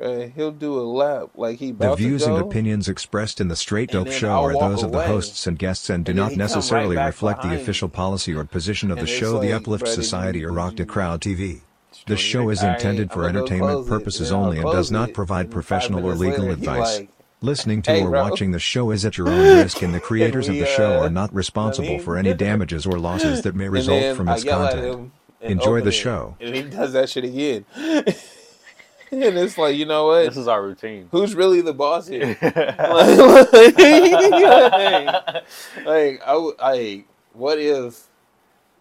Uh, he'll do a lap like he The views to and opinions expressed in the Straight Dope Show I'll are those of the away. hosts and guests and do And then not come right necessarily reflect the official policy or position of And the show, the like, Uplift Brady, Society, or Rock the Crowd TV. The show is intended "Alright, for I'm gonna go entertainment close it." purposes only and does not provide professional or legal later, advice. like, Listening to "Hey, or bro." watching the show is at your own risk, and the creators of the show uh, are not responsible mean? for any damages or losses that may result from I its content. Enjoy the show. and he does that shit again. and it's like, you know what? This is our routine. Who's really the boss here? like, like, I, what if,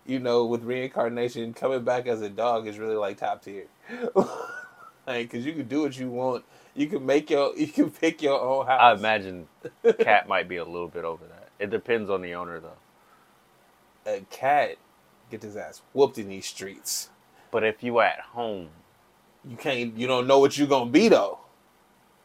you know, with reincarnation, coming back as a dog is really like top tier. like, cause you can do what you want. You can make your, you can pick your own house. I imagine cat might be a little bit over that. It depends on the owner though. Uh, a cat get his ass whooped in these streets. But if you at home, You can't, you don't know what you're gonna be though.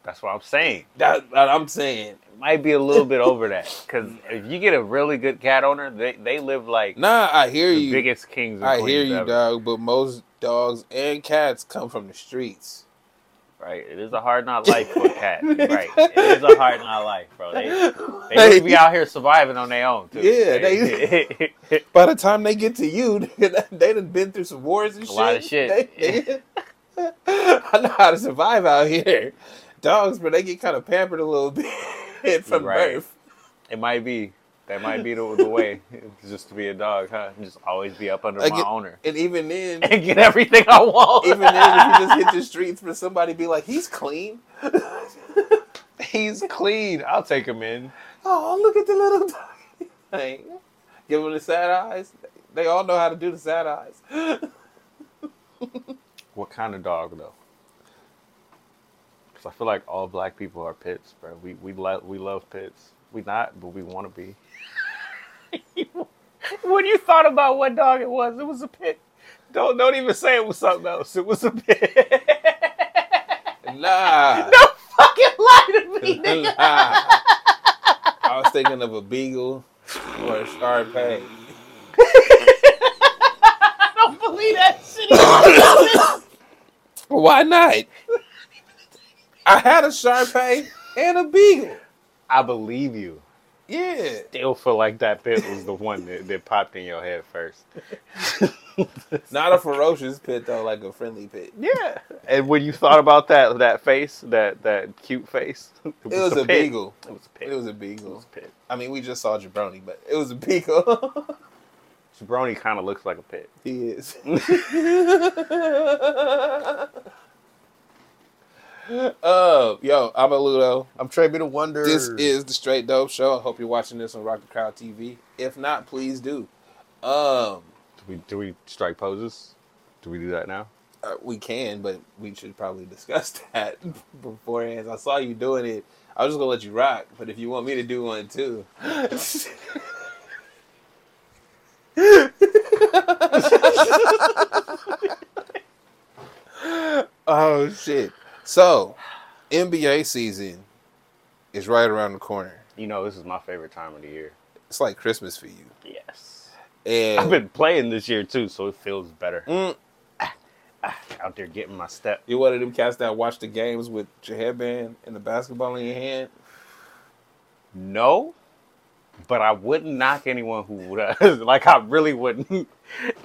that's what I'm saying. That, I'm saying. It might be a little bit over that because if you get a really good cat owner, they they live like Nah, I hear the you. biggest kings. I hear you, ever, dog. But most dogs and cats come from the streets. Right, it is a hard not life for a cat. Right, it is a hard not life, bro. They they be out here surviving on their own too. Yeah, they By the time they get to you, they done been through some wars and shit. A shit. lot of shit. They- I know how to survive out here. Dogs, but they get kind of pampered a little bit from Right. birth. it might be that might be the, the way just to be a dog, huh? Just always be up under Like my it- owner And even then, and get everything I want. even then, if you just hit the streets for somebody, be like, he's clean. he's clean. I'll take him in. Oh, look at the little dog. Give him the sad eyes. They all know how to do the sad eyes. What kind of dog though? Because I feel like all black people are pits, bro. We we love we love pits. We not, but we want to be. when you thought about what dog it was, it was a pit. Don't don't even say it was something else. It was a pit. Nah. don't fucking lie to me, nigga. Nah. I was thinking of a beagle or a Shar Pei. I don't believe that shit. Why not? I had a Shar Pei and a beagle. I believe you. Yeah. Still feel like that pit was the one that, that popped in your head first. Not a ferocious pit though, like a friendly pit. Yeah. And when you thought about that that face, that that cute face, it was, It was the a pit. beagle. It was a pit. It was a It beagle. was a pit. I mean, we just saw Jabroni, but it was a beagle. Jabroni kind of looks like a pit. he is. Uh, yo, I'm a Ludo. I'm Trey B the Wonder. This is the Straight Dope Show. I hope you're watching this on Rock the Crowd TV. If not, please do. Um, Do we do we strike poses? Do we do that now? uh, we can, but we should probably discuss that beforehand. I saw you doing it. I was just gonna let you rock, but if you want me to do one too, oh shit! So, NBA season is right around the corner. You know, this is my favorite time of the year. It's like Christmas for you, Yes. and I've been playing this year too, so it feels better. Mm. Out there getting my step. You're one of them cats that watch the games with your headband and the basketball in your hand. No, but I wouldn't knock anyone who does. like I really wouldn't.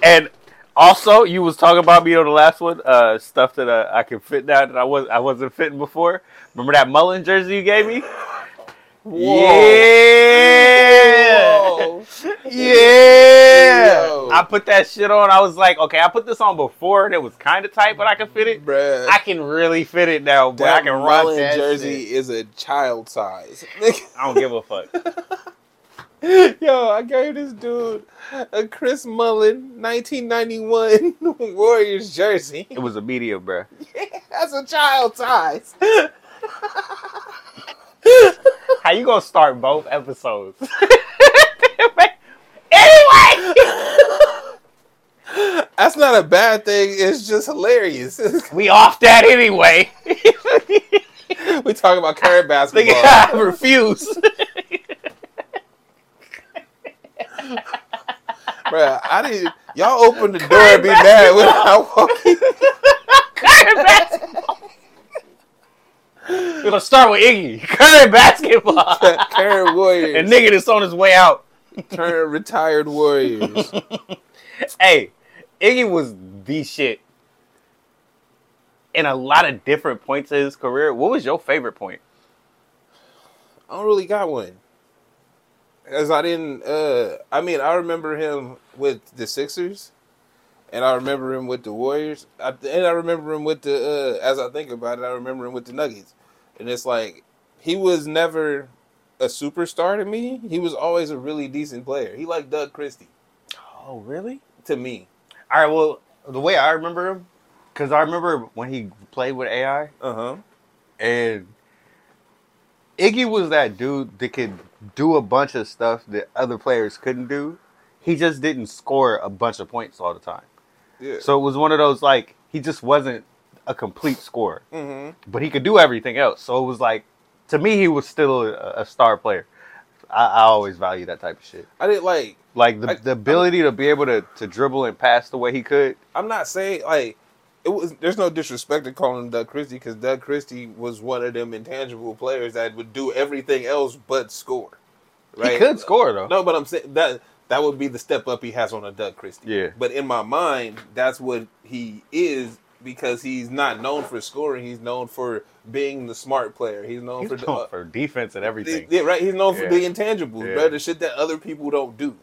And also, you was talking about me on the last one, uh, stuff that uh, I can fit now that I was I wasn't fitting before. Remember that Mullin jersey you gave me? Yeah. Whoa. Yeah. Yo. I put that shit on. I was like, okay, I put this on before and it was kind of tight, but I can fit it. Bruh. I can really fit it now, but I can Mullin that jersey shit. is a child size. I don't give a fuck. Yo, I gave this dude a Chris Mullin 1991 Warriors jersey. It was a medium, bruh. That's a child size. How you gonna start both episodes? anyway, That's not a bad thing. It's just hilarious. we off that anyway. we talk about current basketball. I refuse. Bruh, I didn't. Y'all open the door and be mad when I walk in. Current basketball. We're gonna start with Iggy, current basketball, Current Warriors. and nigga that's on his way out. Current retired Warriors. Hey, Iggy was the shit in a lot of different points of his career. What was your favorite point? I don't really got one. As I didn't uh I mean I remember him with the Sixers and I remember him with the Warriors. I, and I remember him with the uh as I think about it, I remember him with the Nuggets. And it's like he was never a superstar to me. He was always a really decent player. He like Doug Christie Oh, really? to me. All right. Well, the way I remember him, because I remember when he played with AI, Uh-huh. and Iggy was that dude that could do a bunch of stuff that other players couldn't do. He just didn't score a bunch of points all the time. Yeah. So it was one of those like he just wasn't a complete scorer, mhm. but he could do everything else. So it was like to me he was still a, a star player. I, I always value that type of shit. I didn't like Like the, I- the ability to be able to, to dribble and pass the way he could. I'm not saying like it was. There's no disrespect to calling him Doug Christie because Doug Christie was one of them intangible players that would do everything else but score. Right? He could score though. No, but I'm saying that that would be the step up he has on a Doug Christie. Yeah. But in my mind, that's what he is because he's not known for scoring. He's known for being the smart player. He's known He's for known uh, for defense and everything. yeah, right. He's known for Yeah. the intangibles, Yeah. bro. The shit that other people don't do.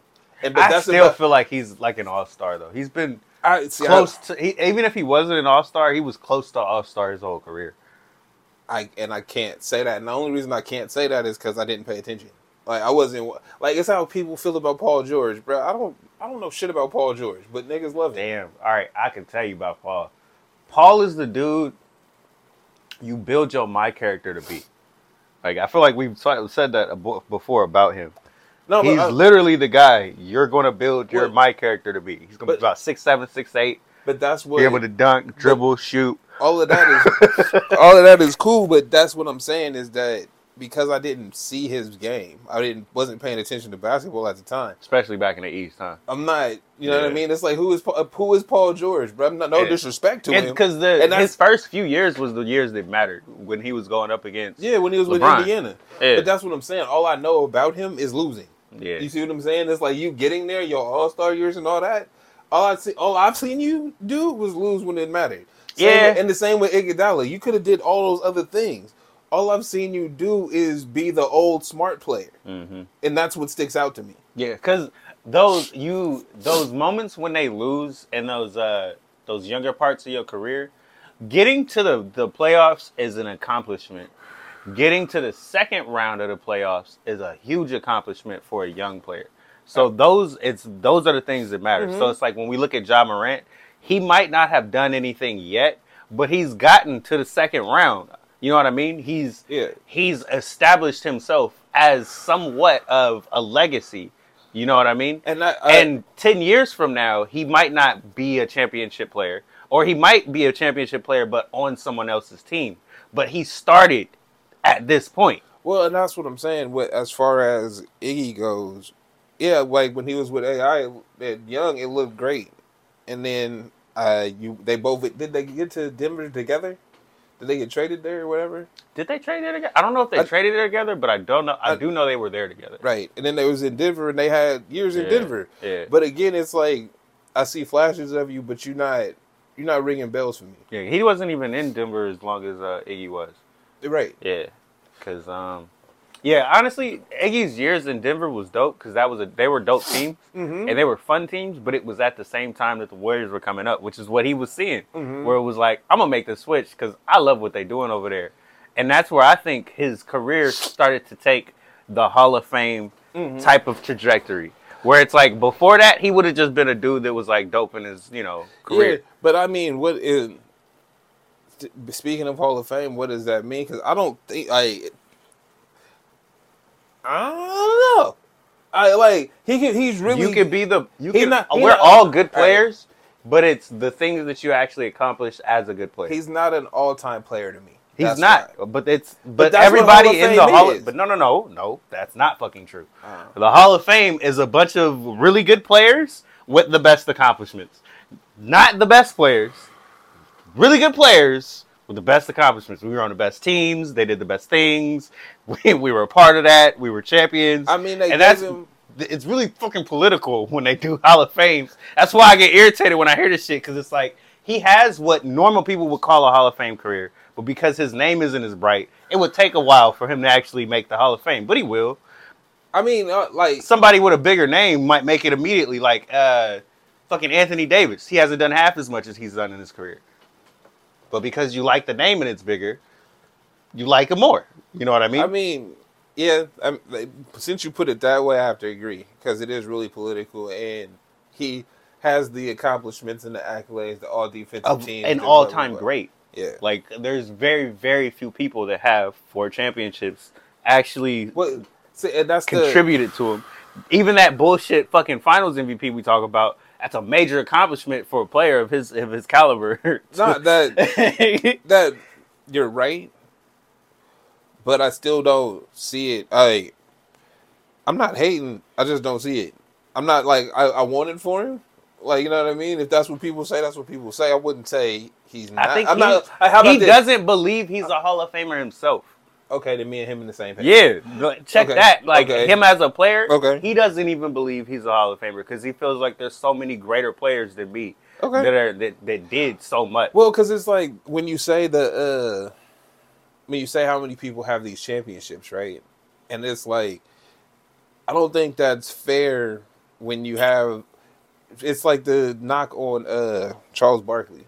And but I still about, feel like he's like an all star though. He's been I, see, I- close to he, even if he wasn't an all star, he was close to all star his whole career. I and I can't say that. And the only reason I can't say that is because I didn't pay attention. Like I wasn't like it's how people feel about Paul George, bro. I don't I don't know shit about Paul George, but niggas love him. Damn. All right, I can tell you about Paul. Paul is the dude you build your my character to be. Like I feel like we've said that before about him. No, He's but, I- literally the guy you're going to build your Well, my character to be. He's going to but- be about six seven, six eight, but that's what be able to dunk, dribble, shoot. all of that is. all of that is cool, but that's what I'm saying is that because I didn't see his game, I didn't wasn't paying attention to basketball at the time. Especially back in the East, huh? I'm not, you know what I mean? It's like who is who is Paul George, bro? I'm not, no And- disrespect to him. Because the And his first few years was the years that mattered when he was going up against. Yeah, when he was with Indiana. Yeah. But that's what I'm saying. All I know about him is losing. Yeah. You see what I'm saying? It's like you getting there, your All Star years and all that. All I see, all I've seen you do was lose when it mattered. Same Yeah. with- and the same with Iguodala. You could have did all those other things. All I've seen you do is be the old smart player, hmm and that's what sticks out to me. Yeah, because those you those moments when they lose and those uh those younger parts of your career, getting to the the playoffs is an accomplishment. Getting to the second round of the playoffs is a huge accomplishment for a young player. So those it's those are the things that matter. So mm-hmm. it's like when we look at Ja Morant, he might not have done anything yet, but he's gotten to the second round. You know what I mean? He's Yeah. he's established himself as somewhat of a legacy. You know what I mean? And I, I and 10 years from now, he might not be a championship player, or he might be a championship player, but on someone else's team. But he started at this point. Well, and that's what I'm saying. What as far as Iggy goes, yeah, like when he was with AI at Young, it looked great. And then uh, you they both did they get to Denver together? Did they get traded there or whatever? Did they trade it together? I don't know if they I- traded it together, but I don't know. I, I- do know they were there together. Right. And then they was in Denver and they had years in Denver. Yeah. But again, it's like I see flashes of you, but you're not you're not ringing bells for me. yeah, he wasn't even in Denver as long as uh, Iggy was. Right. Yeah, because um, yeah, honestly, Iggy's years in Denver was dope because that was a they were dope teams Mm-hmm. and they were fun teams, but it was at the same time that the Warriors were coming up, which is what he was seeing, Mhm. where it was like, I'm gonna make the switch because I love what they're doing over there, and that's where I think his career started to take the Hall of Fame Mhm. type of trajectory. Where it's like before that, he would have just been a dude that was like dope in his, you know, Yeah, career. but I mean, what is speaking of Hall of Fame? What does that mean? Because I don't think I, I don't know. I like he can. He's really. you could be the you can, not- we're not- all good All right. players but it's the things that you actually accomplish as a good player He's not an all-time player to me. he's That's not why. but it's but, what everybody in the hall of, but no no no no that's not fucking true Uh, the hall of fame is a bunch of really good players with the best accomplishments not the best players really good players with the best accomplishments. We were on the best teams. They did the best things. We, we were a part of that. We were champions. I mean, they and that's him. it's really fucking political when they do Hall of Fames. That's why I get irritated when I hear this shit because it's like he has what normal people would call a Hall of Fame career, but because his name isn't as bright, it would take a while for him to actually make the Hall of Fame. But he will. I mean, uh, like Somebody with a bigger name might make it immediately, like uh, fucking Anthony Davis. He hasn't done half as much as he's done in his career, but because you like the name and it's bigger, you like it more. You know what I mean? I mean, yeah. I'm, like, since you put it that way, I have to agree because it is really political, and he has the accomplishments and the accolades, the all defensive of team, an blah, all-time great. Yeah. Like there's very very few people that have four championships actually Well, see, and that's the contributed to him. Even that bullshit fucking Finals MVP we talk about. That's a major accomplishment for a player of his of his caliber. not that that you're right, but I still don't see it. I I'm not hating. I just don't see it. I'm not like I, I want it for him. Like you know what I mean. If that's what people say, that's what people say. I wouldn't say he's not. I think I'm he, not. he doesn't believe he's a Hall of Famer himself. Okay, then me and him in the same page. Yeah, check Okay, that. Like okay. him as a player, Okay. he doesn't even believe he's a Hall of Famer because he feels like there's so many greater players than me Okay. that are that, that did so much. Well, because it's like when you say the, uh when you say how many people have these championships, right? And it's like, I don't think that's fair when you have. It's like the knock on uh Charles Barkley,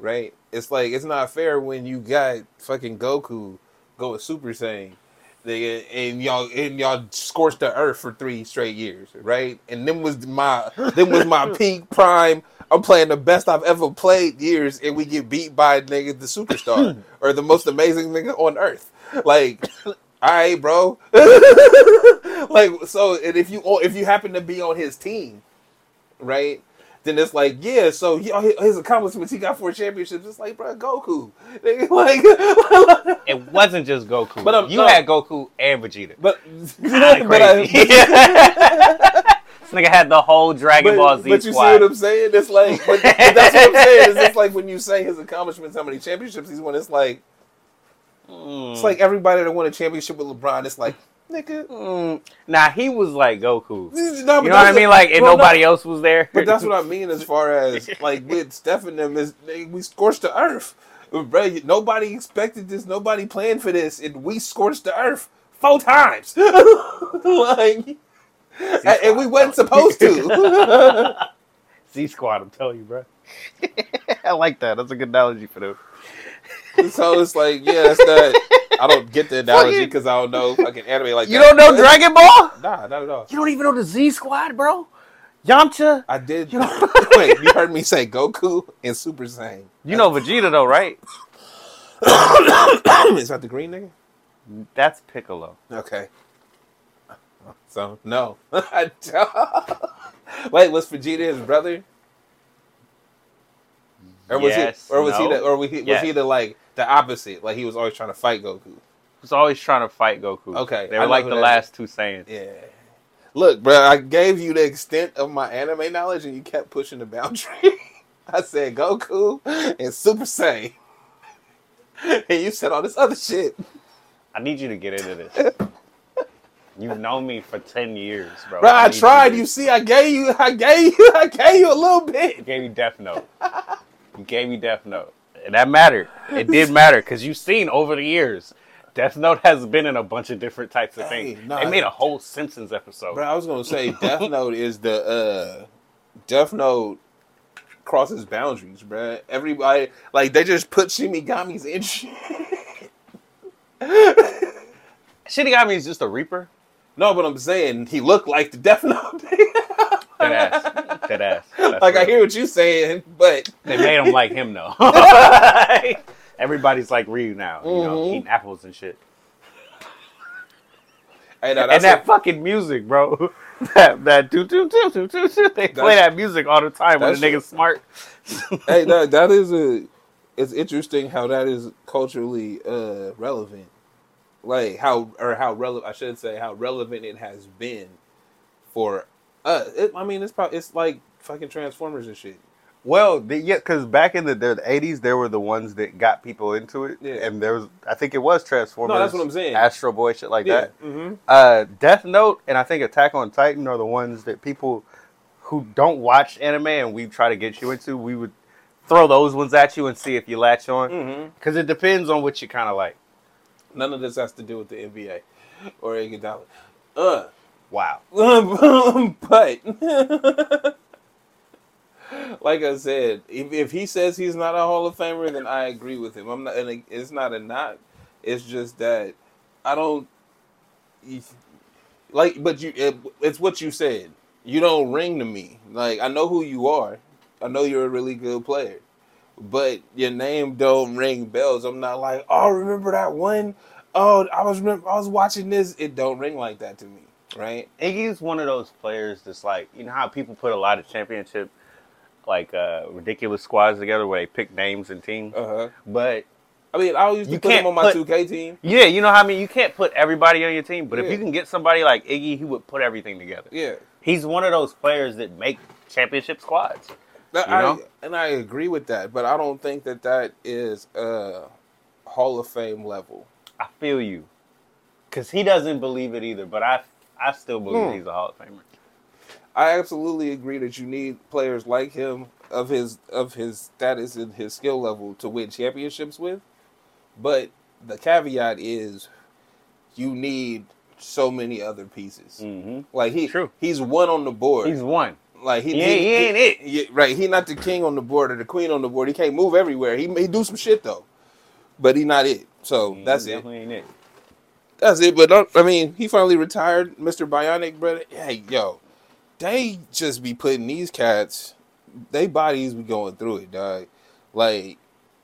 right? It's like it's not fair when you got fucking Goku go with Super Saiyan. They, and y'all and y'all scorched the earth for three straight years, right? And then was my then was my peak prime. I'm playing the best I've ever played years, and we get beat by nigga the superstar or the most amazing nigga on earth. Like, all right, bro. like, so and if you if you happen to be on his team, right? Then it's like, yeah. So he, his accomplishments, he got four championships. It's like, bro, Goku. Like, It wasn't just Goku. But, um, you no. had Goku and Vegeta. but Kinda but I- crazy. this nigga had the whole Dragon Ball Z but you squad. see what I'm saying? It's like, but, but that's what I'm saying. Is it's like when you say his accomplishments, how many championships he's won. It's like, Mm. it's like everybody that won a championship with LeBron. It's like, nigga. Mm. Nah, he was like Goku. No, You know what I mean? Like, and well, no, nobody else was there. But that's what I mean as far as like with Steph and them is they, we scorched the earth. Bro, nobody expected this. Nobody planned for this, and we scorched the earth four times. like, and, and we wasn't supposed to. Z Squad, I'm telling you, bro. I like that. That's a good analogy for them. so it's like, yeah, that's not. I don't get the analogy because I don't know fucking anime like You that. don't know Dragon Ball? Nah, not at all. You don't even know the Z Squad, bro? Yamcha? I did. You know- wait, you heard me say Goku and Super Saiyan. You know Vegeta, though, right? Is that the green nigga? That's Piccolo. Okay. So no, I don't. Wait, was Vegeta his brother? Or was Yes, he? Or was he? The, or was he, was he the like the opposite? Like he was always trying to fight Goku. He was always trying to fight Goku. Okay, They I were like the last two Saiyans. Yeah. Look, bro, I gave you the extent of my anime knowledge, and you kept pushing the boundary. I said Goku and Super Saiyan, and you said all this other shit. I need you to get into this. You've known me for 10 years, bro. Bro, I need tried. You see, I gave you, I gave you, I gave you a little You bit. gave me Death Note. You gave me Death Note. And that mattered. It did matter because you've seen over the years, Death Note has been in a bunch of different types of Hey, things. nah. they made a whole Simpsons episode. Bro, I was gonna say Death Note is the uh Death Note crosses boundaries, bro. Everybody like they just put Shinigamis in shit. Shinigami is just a Reaper. No, but I'm saying he looked like the Death Note. Dead ass. Dead ass. That's like I hear what you're saying, but They made him like him though. Everybody's like Ryuk now, you know, Mhm. eating apples and shit. hey, no, and that a- fucking music, bro. That that do do do do do do. They play that music all the time when the nigga's smart. hey, that that is a. It's interesting how that is culturally uh relevant, like how or how relevant I should say how relevant it has been for us. It, I mean, it's probably it's like fucking Transformers and shit. Well, the, yeah, because back in the, the 80s, there were the ones that got people into it. Yeah. And there was, I think it was Transformers. No, that's what I'm saying. Astro Boy, shit like Yeah. that. hmm Uh, Death Note and I think Attack on Titan are the ones that people who don't watch anime and we try to get you into, we would throw those ones at you and see if you latch on. Because it depends on what you kind of like. None of this has to do with the NBA or Iguodala. Uh, Wow. but like I said, if, if he says he's not a Hall of Famer, then I agree with him. I'm not, and it's not a knock. It's just that I don't like. But you, it, it's what you said. You don't ring to me. Like I know who you are. I know you're a really good player, but your name don't ring bells. I'm not like, oh, remember that one? Oh, I was remember, I was watching this. It don't ring like that to me, right? Iggy's one of those players that's like, you know how people put a lot of championship, like uh, ridiculous squads together where they pick names and teams? Uh huh. But I mean, I used to You put him on my put- 2K team. yeah, you know how I mean? You can't put everybody on your team, but if you can get somebody like Iggy, he would put everything together. Yeah, He's one of those players that make championship squads. That- You I, know? and I agree with that, but I don't think that that is uh, Hall of Fame level. I feel you. Because he doesn't believe it either, but I, I still believe Hmm. he's a Hall of Famer. I absolutely agree that you need players like him of his of his status and his skill level to win championships with. But the caveat is you need so many other pieces. Mm-hmm. Like he True. he's one on the board. He's one. like he, He ain't- he ain't it. Yeah, right. He not the king on the board or the queen on the board. He can't move everywhere. He he do some shit though, but he not it. So that's He it. definitely ain't it. That's it. But I mean, he finally retired, Mr. Bionic, brother. Hey, yo, they just be putting these cats, they bodies be going through it, dog. Like,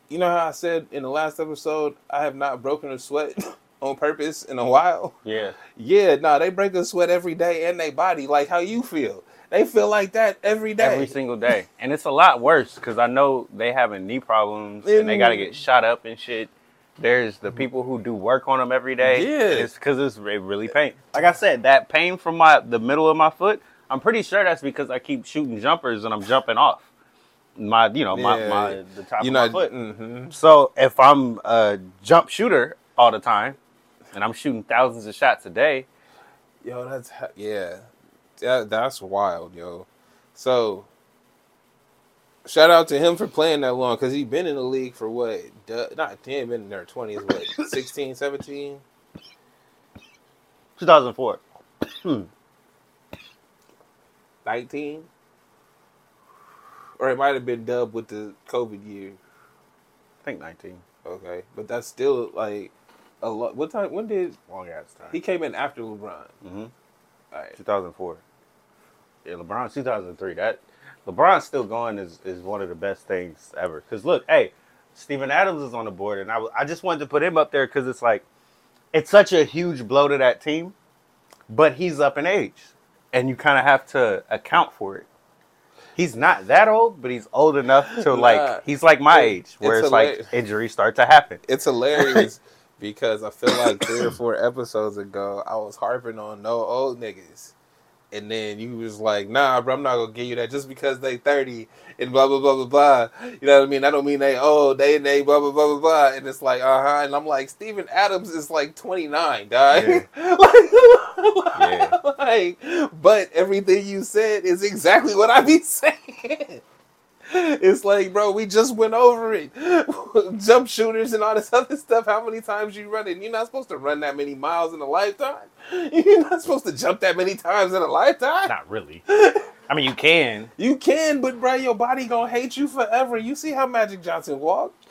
you know how I said in the last episode, I have not broken a sweat on purpose in a while. Yeah. Yeah, no, they break a sweat every day in their body. Like how you feel. They feel like that every day. Every single day. And it's a lot worse because I know they having knee problems and they got to get shot up and shit. There's the people who do work on them every day. Yeah. It's because it's re- really pain. Like I said, that pain from my the middle of my foot, I'm pretty sure that's because I keep shooting jumpers and I'm jumping off. My, you know, my, Yeah. my the top you of know, my foot. mhm. So if I'm a jump shooter all the time, and I'm shooting thousands of shots a day, Yo, that's ha- yeah, that, that's wild, yo. So, shout out to him for playing that long because he been in the league for what? Duh, not he ain't been in their twenties, what 16, 17? 2004. 19? Or it might have been dubbed with the COVID year. I think 19. Okay, but that's still like a lot. What time? When did Long ass time. he came in after LeBron? hmm All right. 2004. Yeah, LeBron 2003. That LeBron still going is, is one of the best things ever. Because look, hey, Steven Adams is on the board, and I, I just wanted to put him up there because it's like it's such a huge blow to that team, but he's up in age, and you kind of have to account for it. He's not that old, but he's old enough to Nah. like he's like my It- age, where it's it's, like injuries start to happen. it's hilarious because I feel like three or four episodes ago I was harping on no old niggas. And then you was like, nah, bro, I'm not gonna give you that just because they 30 and blah blah blah blah blah. You know what I mean? I don't mean they old, they they blah blah blah blah blah. And it's like, uh huh. And I'm like, Steven Adams is like 29, dog. like, Yeah. like, but everything you said is exactly what I be saying. It's like, bro, we just went over it. Jump shooters and all this other stuff. How many times you run it? You're not supposed to run that many miles in a lifetime. You're not supposed to jump that many times in a lifetime. Not really. I mean, you can. You can, but bro, your body gonna hate you forever. You see how Magic Johnson walked?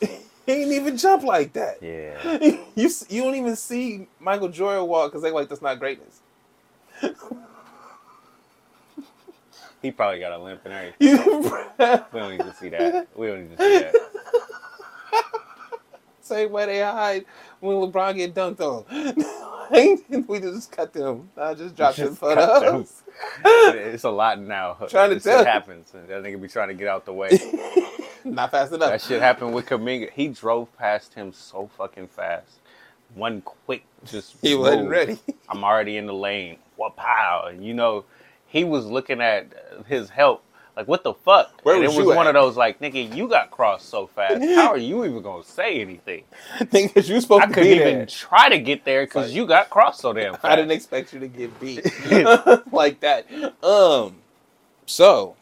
he ain't even jump like that. Yeah. You you don't even see Michael Jordan walk because they like that's not greatness. He probably got a limp and everything. You, We don't need to see that. We don't need to see that. Same way they hide when LeBron get dunked on. we just cut them. I just dropped his Just them. photos. It's a lot now. Trying to This tell shit happens. That nigga be trying to get out the way. Not fast enough. that shit happened with Kuminga. He drove past him so fucking fast. One quick, just He wasn't ready. I'm already in the lane. What pow? You know, he was looking at his help Like what the fuck? Where and was it was one at? of those like, nigga, you got crossed so fast. How are you even gonna say anything? Niggas, you supposed I to couldn't even there. try to get there because Like- you got crossed so damn fast. I didn't expect you to get beat like that. Um, so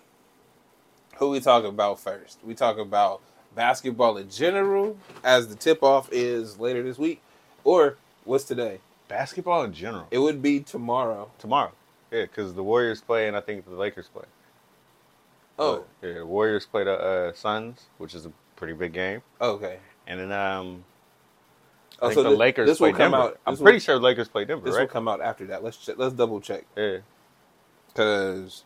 who we talking about first? We talk about basketball in general, as the tip off is later this week, or what's today? Basketball in general. It would be tomorrow. Tomorrow. Yeah, because the Warriors play and I think the Lakers play. Oh, yeah, the Warriors play the uh, Suns, which is a pretty big game, okay. and then um, I Oh, think so the Lakers this play will come Denver. out. I'm this pretty sure Lakers play Denver, this will right? come out after that. Let's check, let's double check Yeah. because.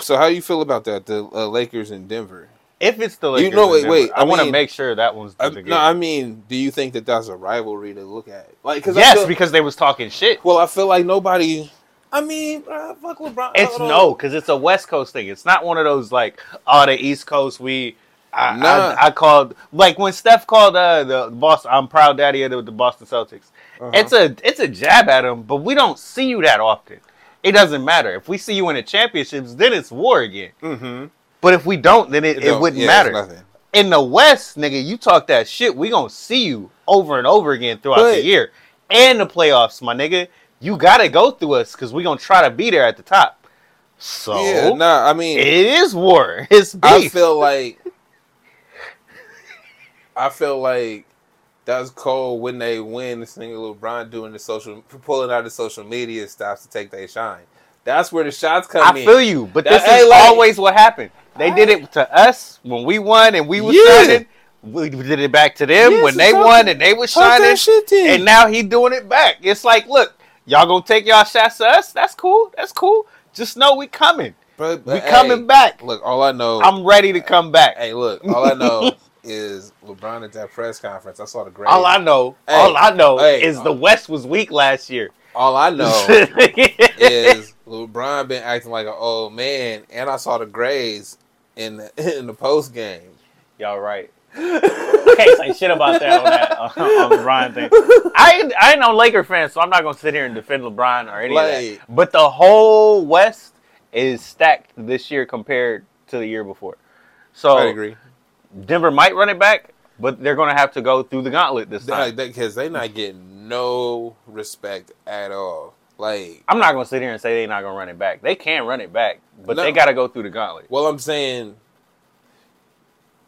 So how do you feel about that? The uh, Lakers in Denver. If it's the You Lakers, know, wait, Denver, wait, I, I want to make sure that one's I, the game. no, I mean, do you think that that's a rivalry to look at? Like, cause yes, feel- because they was talking shit. Well, I feel like nobody. I mean, uh, fuck LeBron. It's no, because it's a West Coast thing. It's not one of those like, oh, the East Coast. We, I, Nah. I, I called like when Steph called uh, the Boston. I'm proud daddy of the, the Boston Celtics. Uh-huh. It's a it's a jab at him, but we don't see you that often. It doesn't matter if we see you in the championships, then it's war again. Mm-hmm. But if we don't, then it, it, wouldn't matter. Nothing. In the West, nigga, you talk that shit, we gonna see you over and over again throughout But- the year and the playoffs, my nigga. You gotta go through us because we're gonna try to be there at the top. So Yeah, nah. I mean, it is war. It's beef. I feel like. I feel like that's cold when they win. This nigga LeBron doing the social, pulling out the social media stops to take their shine. That's where the shots come I in. feel you, but That- this hey, is like- always what happened. They did it to us when we won and we was Yeah. shining. We did it back to them Yes, when they won and they was Talk shining. And now he doing it back. It's like, look, y'all gonna take y'all shots to us? That's cool. That's cool. Just know we coming. But- We but, coming hey, back. Look, all I know. I'm ready to come back. hey, look, all I know is LeBron at that press conference. I saw the grade. All I know, Hey, all I know hey, is the uh, West was weak last year. all I know is LeBron been acting like an old man, and I saw the grades in the, in the post game. y'all right. I can't say shit about that on that uh, on, on LeBron thing. I I ain't no Laker fan, so I'm not gonna sit here and defend LeBron or any of that. But the whole West is stacked this year compared to the year before. So I agree Denver might run it back, but they're gonna have to go through the gauntlet this time. because they're not getting no respect at all. Like, I'm not gonna sit here and say they're not gonna run it back. They can run it back, but No. they gotta go through the gauntlet. well, I'm saying.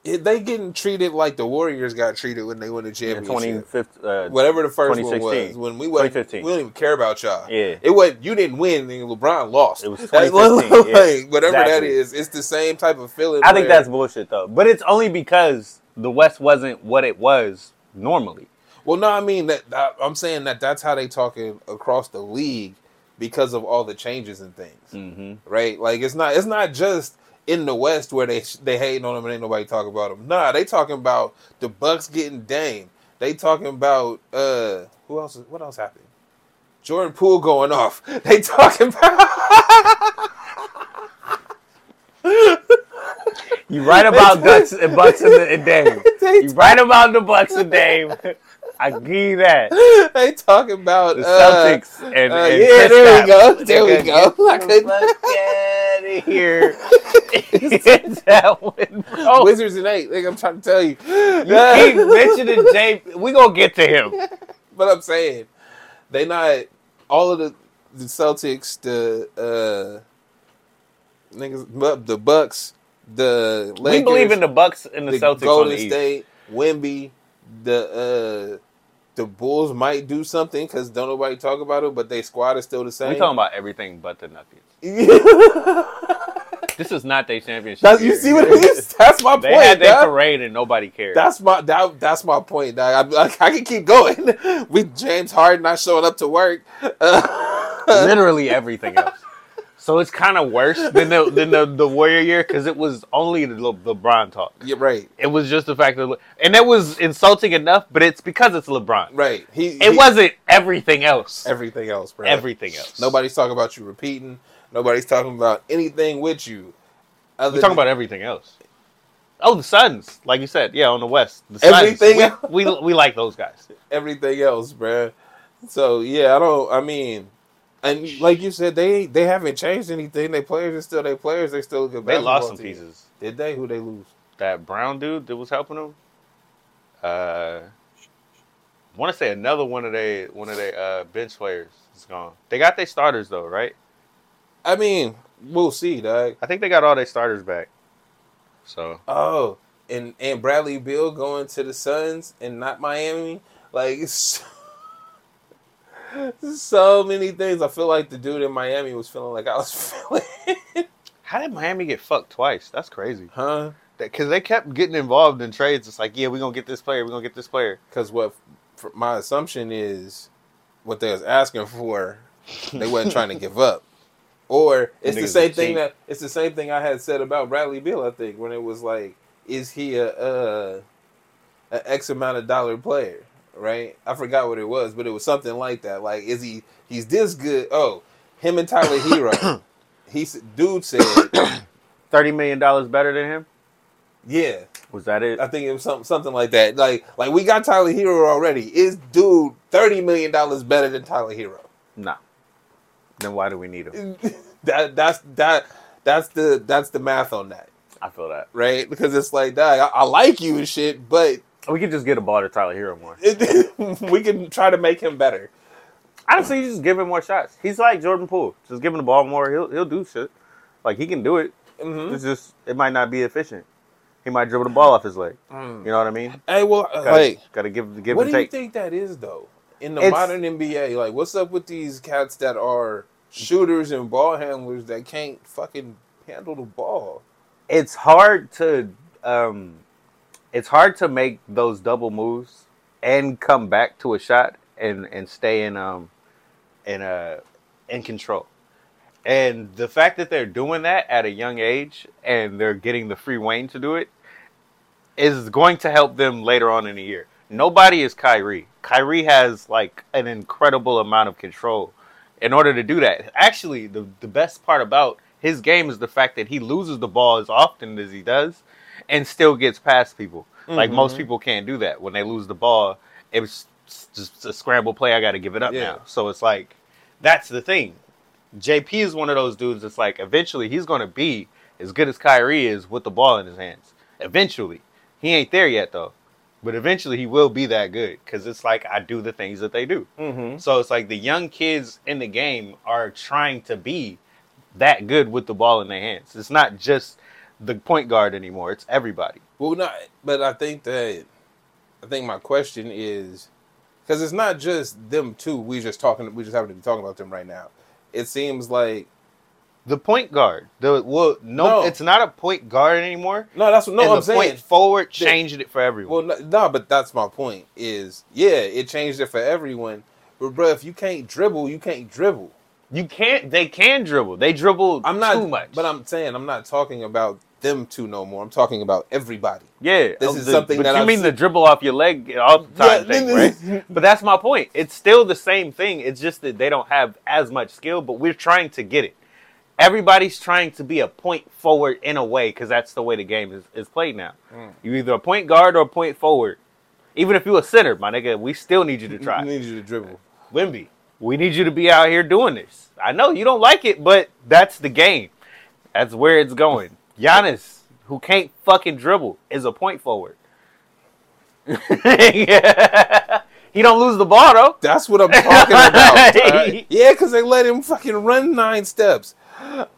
They getting treated like the Warriors got treated when they won the championship. 2015, uh, Whatever the first one was, when we 2015. we don't even care about y'all. Yeah. it was you didn't win, and LeBron lost. It was That's- 2015, yeah. like, whatever that Exactly. is, it's the same type of feeling. I think that's bullshit though. But it's only because the West wasn't what it was normally. well, no, I mean that, that- I'm saying that that's how they talking across the league because of all the changes and things, Mm-hmm. right? Like it's not it's not just in the West where they they hating on them and ain't nobody talking about them. Nah, they talking about the Bucks getting Dame. They talking about uh who else? What else happened? Jordan Poole going off. They talking about. You right about Ducks and Bucks and, and Dame. You right about the Bucks and Dame. I give you that. they talking about The uh, Celtics and, uh, and yeah, Chris there we go. There we go. I the out of here. It's that one, bro. Wizards and eight. Like I'm trying to tell you. You keep mentioning Jay. We gonna get to him. But I'm saying they not all of the the Celtics, the uh niggas, the Bucks, the Lakers, we believe in the Bucks and the, the Celtics Golden on the East. State, Wemby, the uh the Bulls might do something because don't nobody talk about it, but they squad is still the same. We talking about everything but the Nuggets. This is not their championship. That's, you see what it is? That's my They point. had their parade and nobody cared. That's my that, that's my point. I, I, I can keep going. With James Harden not showing up to work. Uh, literally everything else. So it's kind of worse than the than the, the Warrior year because it was only the Le- LeBron talk. You're right. It was just the fact that, and that was insulting enough, but it's because it's LeBron. Right. He It he- wasn't everything else. everything else, bro. Everything else. Nobody's talking about you repeating. Nobody's talking about anything with you. We're talking than- about everything else. Oh, the Suns, like you said, yeah, on the West. The Suns, Everything we, else. we we like those guys. everything else, bro. So yeah, I don't. I mean, And like you said, they they haven't changed anything. They players are still they players. They still good. They lost some team. pieces. Did they? Who they lose? That brown dude that was helping them. Uh, want to say another one of they one of their uh, bench players is gone. They got their starters though, right? I mean, we'll see, dog. I think they got all their starters back. So Oh, and and Bradley Beal going to the Suns and not Miami. Like it's so many things. I feel like the dude in Miami was feeling like I was feeling. how did Miami get fucked twice? That's crazy. huh? Because they kept getting involved in trades. It's like, yeah, we're gonna get this player. We're gonna get this player. Because what my assumption is what they was asking for, they wasn't trying to give up. Or it's the same thing cheap. that it's the same thing I had said about Bradley Beal. I think when it was like, is he a uh, a X amount of dollar player? Right? I forgot what it was, but it was something like that. Like, is he he's this good? Oh, him and Tyler Herro. he dude said, Thirty million dollars better than him. yeah. Was that it? I think it was something something like that. Like like we got Tyler Herro already. Is dude thirty million dollars better than Tyler Herro? No. Then why do we need him? that that's that that's the that's the math on that, I feel that right? Because it's like, dog, I, I like you and shit, but we could just get a ball to Tyler Herro more. we can try to make him better. Honestly, you just give him more shots. He's like Jordan Poole. Just give him the ball more. He'll he'll do shit. Like he can do it. hmm It's just it might not be efficient. He might dribble the ball off his leg. You know what I mean? Hey, well, Gotta, like, gotta give give what do you think that is though in the It's- modern NBA? Like, what's up with these cats that are shooters and ball handlers that can't fucking handle the ball? it's hard to um it's hard to make those double moves and come back to a shot and and stay in um in uh in control. And the fact that they're doing that at a young age and they're getting the free Wayne to do it is going to help them later on in the year. Nobody is Kyrie. Kyrie has like an incredible amount of control in order to do that. Actually, the, the best part about his game is the fact that he loses the ball as often as he does and still gets past people. Like most Mhm. people can't do that. When they lose the ball, it's just a scramble play. I got to give it up Yeah. now. So it's like, that's the thing. JP is one of those dudes that's like, eventually he's going to be as good as Kyrie is with the ball in his hands. Eventually. He ain't there yet, though. But eventually he will be that good because it's like, I do the things that they do. Mm-hmm. So it's like the young kids in the game are trying to be that good with the ball in their hands. It's not just the point guard anymore. It's everybody. Well, not, but I think that I think my question is because it's not just them two. We just talking. We just happen to be talking about them right now. It seems like The point guard. The well, no, No. it's not a point guard anymore. no. That's no. and I'm the saying. point forward changed it for everyone. well, no, no, but that's my point. Is yeah, it changed it for everyone. But bro, if you can't dribble, you can't dribble. you can't. They can dribble. They dribble I'm not too much. But I'm saying I'm not talking about them two no more. I'm talking about everybody. yeah. This is the- something but that you I've mean seen- the dribble off your leg all the time Yeah, thing, right? But that's my point. It's still the same thing. It's just that they don't have as much skill, but we're trying to get it. Everybody's trying to be a point forward in a way because that's the way the game is, is played now. Mm. You're either a point guard or a point forward. Even if you're a center, my nigga, we still need you to try. need you to dribble. Wemby, we need you to be out here doing this. I know you don't like it, but that's the game. That's where it's going. Giannis, who can't fucking dribble, is a point forward. he don't lose the ball though. That's what I'm talking about. alright? Yeah, because they let him fucking run nine steps.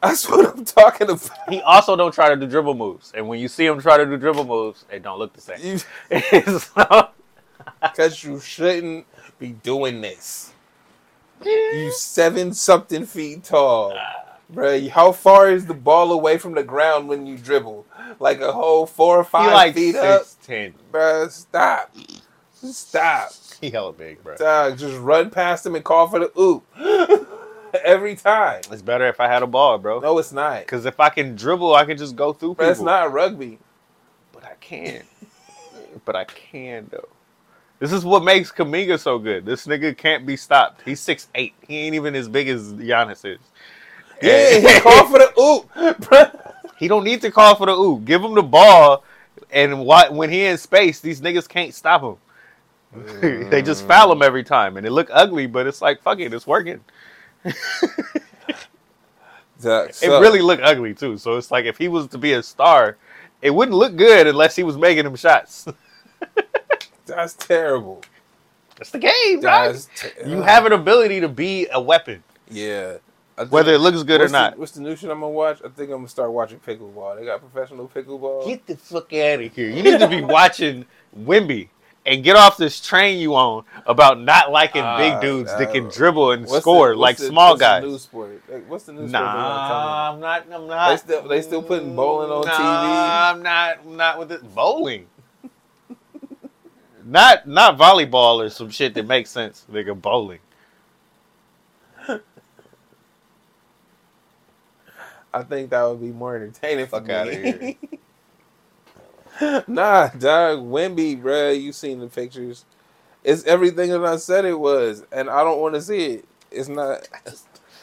That's what I'm talking about. He also don't try to do dribble moves, and when you see him try to do dribble moves, they don't look the same. So- Because you shouldn't be doing this. You seven something feet tall. Ah. Bruh, how far is the ball away from the ground when you dribble? Like a whole four or he five like feet up? six ten. Bruh, stop. Stop. He hella big, bro. Dog, just run past him and call for the oop. Every time. It's better if I had a ball, bro. No, it's not. Because if I can dribble, I can just go through people. That's not rugby. But I can. but I can though. This is what makes Kuminga so good. This nigga can't be stopped. He's six eight. He ain't even as big as Giannis is. Yeah, he called for the oop. He don't need to call for the oop. Give him the ball, and why, when he in space, these niggas can't stop him. they just foul him every time, and it look ugly, but it's like fuck it, it's working. It really looked ugly too. So it's like if he was to be a star, it wouldn't look good unless he was making them shots. that's terrible. That's the game. That's te- You have an ability to be a weapon, yeah. Think- whether it looks good or what's the- not. what's the new shit I'm gonna watch? I think I'm gonna start watching pickleball. They got professional pickleball. Get the fuck out of here. You need to be watching Wemby and get off this train you on about not liking Ah, big dudes that can dribble and the- score what's like the- small what's the guys. new sport? Like, what's the new sport? Nah, I'm not. I'm not. They still they still putting bowling on Nah, TV. I'm not. I'm not with it. Bowling. not not volleyball or some shit that makes sense. Nigga, bowling. I think that would be more entertaining. Fuck for outta me. nah, dog, Wemby, bruh, you seen the pictures. It's everything that I said it was, and I don't want to see it. It's not,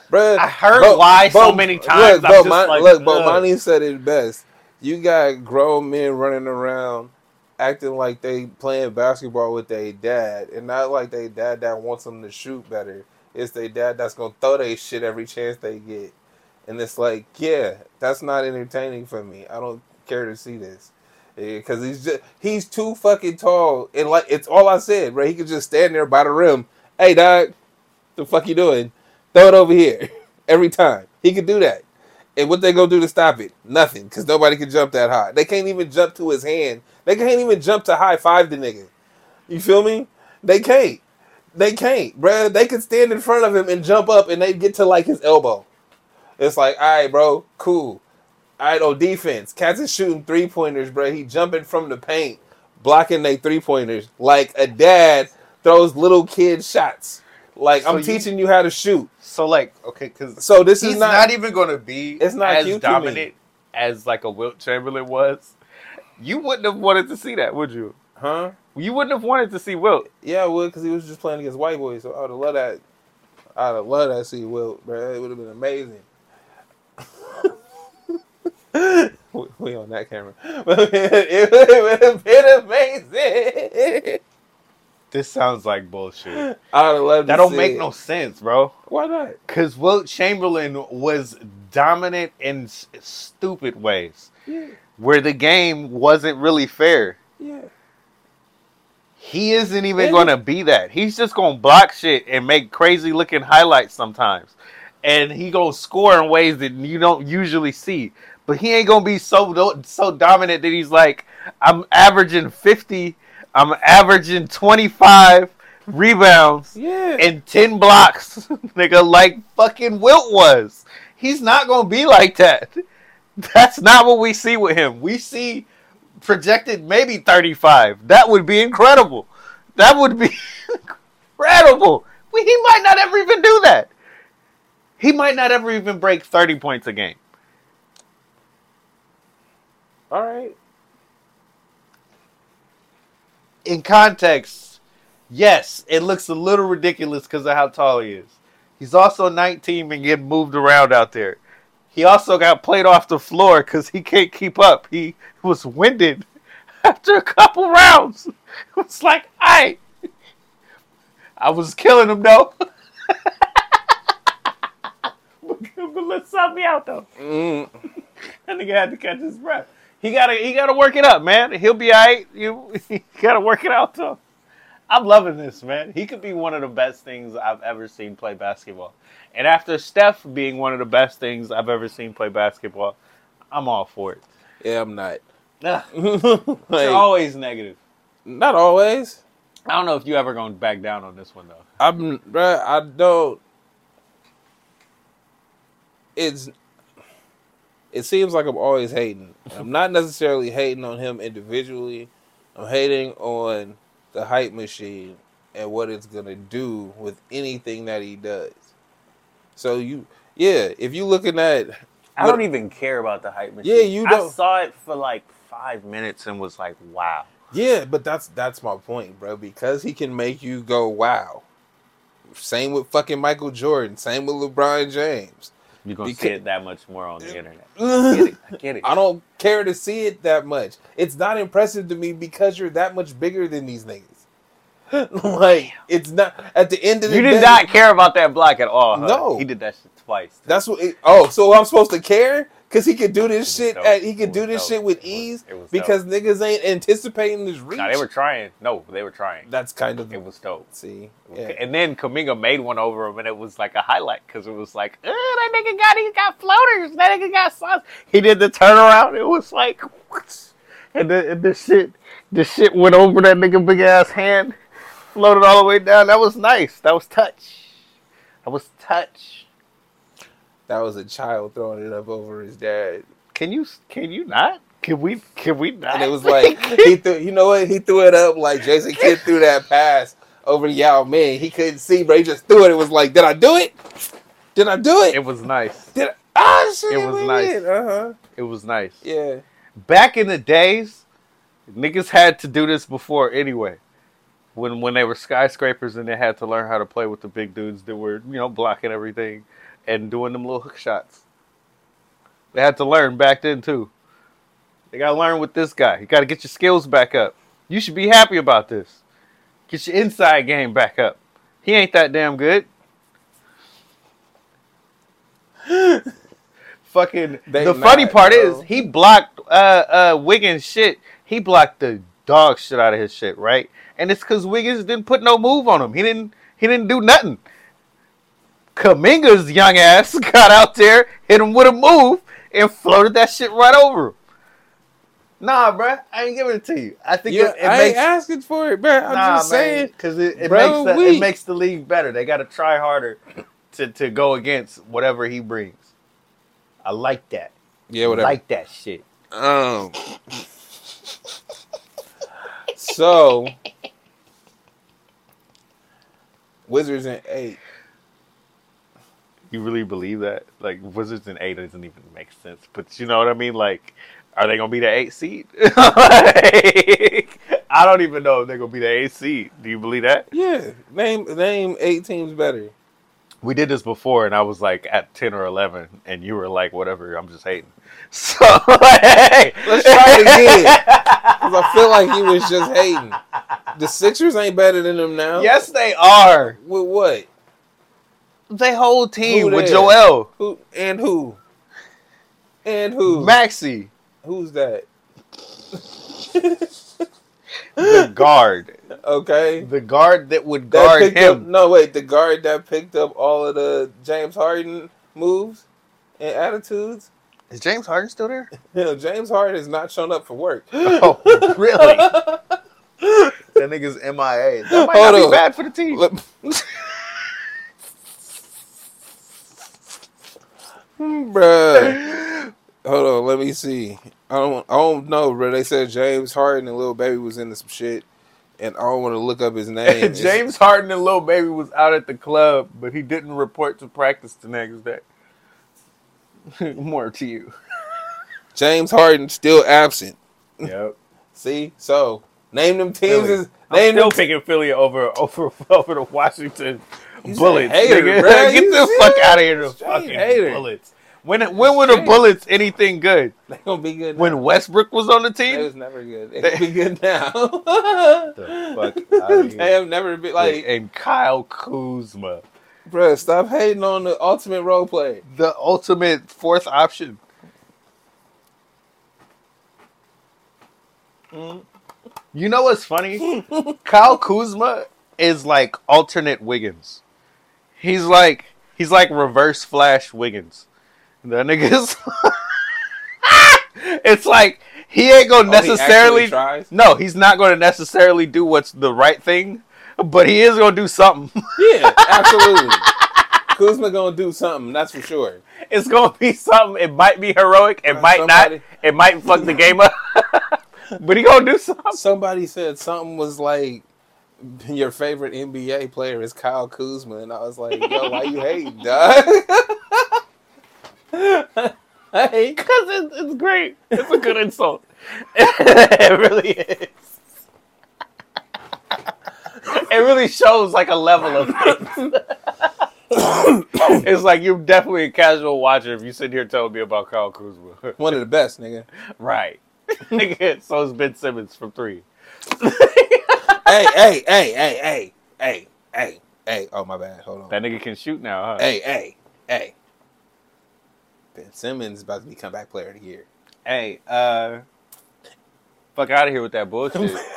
bruh. I heard Bo- why so many times. Look, Bo, Mon- like, look. Bomani said it best. You got grown men running around acting like they playing basketball with their dad, and not like they dad that wants them to shoot better. It's their dad that's gonna throw their shit every chance they get, and it's like, yeah, that's not entertaining for me. I don't care to see this because he's just he's too fucking tall, and like it's all I said, right? He could just stand there by the rim. Hey, dog, the fuck you doing? Throw it over here every time. He could do that. And what they gonna do to stop it? Nothing, because nobody can jump that high. They can't even jump to his hand. They can't even jump to high five the nigga. You feel me? They can't. They can't, bruh. They could stand in front of him and jump up, and they get to like his elbow. It's like, all right, bro, cool. All right, on defense, cats is shooting three pointers, bro. He jumping from the paint, blocking they three pointers like a dad throws little kid shots. Like So I'm you- teaching you how to shoot. So like, okay, because So this is not, not, even going to be It's not as to dominant as like a Wilt Chamberlain was. You wouldn't have wanted to see that, would you? huh? You wouldn't have wanted to see Wilt. Yeah, I would because he was just playing against white boys. So I would have loved that. I'd have loved that see Wilt, bro. It would have been amazing. We, on that camera, but it would have been amazing. This sounds like bullshit. I would loved. That don't make it. no sense, bro. Why not? Because Wilt Chamberlain was dominant in s- stupid ways, Yeah, where the game wasn't really fair. yeah. He isn't even going to be that. He's just going to block shit and make crazy looking highlights sometimes. And he going to score in ways that you don't usually see. But he ain't going to be so so dominant that he's like, I'm averaging 50, I'm averaging 25 rebounds Yeah. and 10 blocks, nigga, like fucking Wilt was. He's not going to be like that. That's not what we see with him. We see projected maybe 35. That would be incredible. That would be incredible. He might not ever even do that. He might not ever even break 30 points a game. All right. In context, yes, it looks a little ridiculous because of how tall he is. He's also 19 and getting moved around out there. He also got played off the floor because he can't keep up. He was winded after a couple rounds. It was like, I, I was killing him though. but, but let's help me out though. Mm. That nigga had to catch his breath. He gotta, he gotta work it up, man. He'll be alright. You, you gotta work it out though. I'm loving this, man. He could be one of the best things I've ever seen play basketball. And after Steph being one of the best things I've ever seen play basketball, I'm all for it. Yeah, I'm not. Like, You're always negative. not always. I don't know if you ever going to back down on this one though. I'm, bruh, I don't. It's. It seems like I'm always hating. I'm not necessarily hating on him individually. I'm hating on the hype machine and what it's gonna do with anything that he does. So you, yeah, if you looking at, I don't even care about the hype machine. Yeah, you I don't- saw it for like five minutes and was like, wow. yeah, but that's that's my point, bro. Because he can make you go, wow. Same with fucking Michael Jordan. Same with LeBron James. You're going to Because- see it that much more on the internet. I get it. I get it. I don't care to see it that much. It's not impressive to me because you're that much bigger than these niggas. like it's not at the end of the day. You day. did not care about that block at all. Huh? No. he did that shit twice. That's what. It, oh, so I'm supposed to care because he could do this shit. dope. At, he could do this dope. shit with It was- ease it was because niggas ain't anticipating this reach. Nah, they were trying. No, they were trying. That's kind of It was dope. see. Yeah. And then Kuminga made one over him, and it was like a highlight because it was like, "Ugh, that nigga got he got floaters. That nigga got sauce. He did the turnaround. It was like, and the, and the shit, the shit went over that nigga big ass hand, floated all the way down. That was nice. That was touch. That was touch. That was a child throwing it up over his dad, Can you can you not? Can we can we not? and it was like he threw. You know what? He threw it up like Jason Kidd threw that pass over Yao Ming. He couldn't see, but he just threw it. It was like, did I do it? Did I do it? it was nice. did I? Ah, shit! It was nice. Uh huh. It was nice. Yeah. back in the days, niggas had to do this before anyway. When when they were skyscrapers and they had to learn how to play with the big dudes that were, you know, blocking everything and doing them little hook shots. They had to learn back then too. They gotta learn with this guy. You gotta get your skills back up. You should be happy about this. Get your inside game back up. He ain't that damn good. Fucking They the funny part bro. is he blocked uh uh Wiggins shit. He blocked the dog shit out of his shit, right? And it's cause Wiggins didn't put no move on him. He didn't he didn't do nothing. Kuminga's young ass got out there, hit him with a move, and floated that shit right over him. Nah, bruh, I ain't giving it to you. I think You, it, it I makes ain't asking for it, bro. I'm just saying. because it, it Bro, makes the, we- it makes the league better. They got to try harder to, to go against whatever he brings. I like that. Yeah, I whatever. like that shit. Um. so, Wizards in eight. You really believe that? Like Wizards in eight doesn't even make sense. But you know what I mean? Like, are they gonna be the eight seed? Like, I don't even know if they're gonna be the eight seed. Do you believe that? Yeah, name name eight teams better. We did this before, and I was like at ten or eleven, and you were like, "Whatever, I'm just hating." So hey, Let's try it again. Cause I feel like he was just hating. The Sixers ain't better than them now. Yes, they are. With what? They whole team Who with there? Joel, Who and who? And who? Maxey, Who's that? the guard, Okay. the guard that would That guard up, him. no, wait, the guard that picked up all of the James Harden moves and attitudes. Is James Harden still there? You know, James Harden has not shown up for work. Oh, really? that nigga's MIA. That might Hold not be on. bad for the team. Bruh. Hold on, let me see. I don't I don't know, bro. They said James Harden and Lil Baby was into some shit. And I don't want to look up his name. James Harden and Lil Baby was out at the club, but he didn't report to practice the next day. More to you. James Harden still absent. Yep. See? So name them teams Philly. as I'm name still them picking Philly over over over the Washington You Bullets. hater, nigga. bruh. Get You the fuck out of here, the Straight fucking hater. Bullets. When when were the Bullets anything good? They gonna be good. When. Westbrook was on the team, it was never good. They gonna be good now. The fuck outta here. they have never been like, and Kyle Kuzma, bruh, Stop hating on the ultimate role play. the ultimate fourth option. Mm. You know what's funny? Kyle Kuzma is like alternate Wiggins. He's like he's like reverse Flash Wiggins. That nigga's. it's like he ain't gonna Oh, he necessarily. no, he's not gonna necessarily do what's the right thing, but he is gonna do something. Yeah, absolutely. Kuzma gonna do something. That's for sure. it's gonna be something. It might be heroic. It Uh, might somebody- not. It might fuck the game up. but he gonna do something. Somebody said something was like. Your favorite NBA player is Kyle Kuzma, and I was like, "Yo, why you hating, dog?" hey, Because it's, it's great. It's a good insult. it really is. It really shows like a level of things. it's like you're definitely a casual watcher if you sit here telling me about Kyle Kuzma. one of the best, nigga. right. Nigga, so is Ben Simmons from three. Hey, hey, hey, hey, hey, hey, hey, hey. Oh my bad. Hold on. That nigga can shoot now, huh? Hey, hey, hey. Ben Simmons is about to be comeback player of the year. Hey, uh, fuck out of here with that bullshit.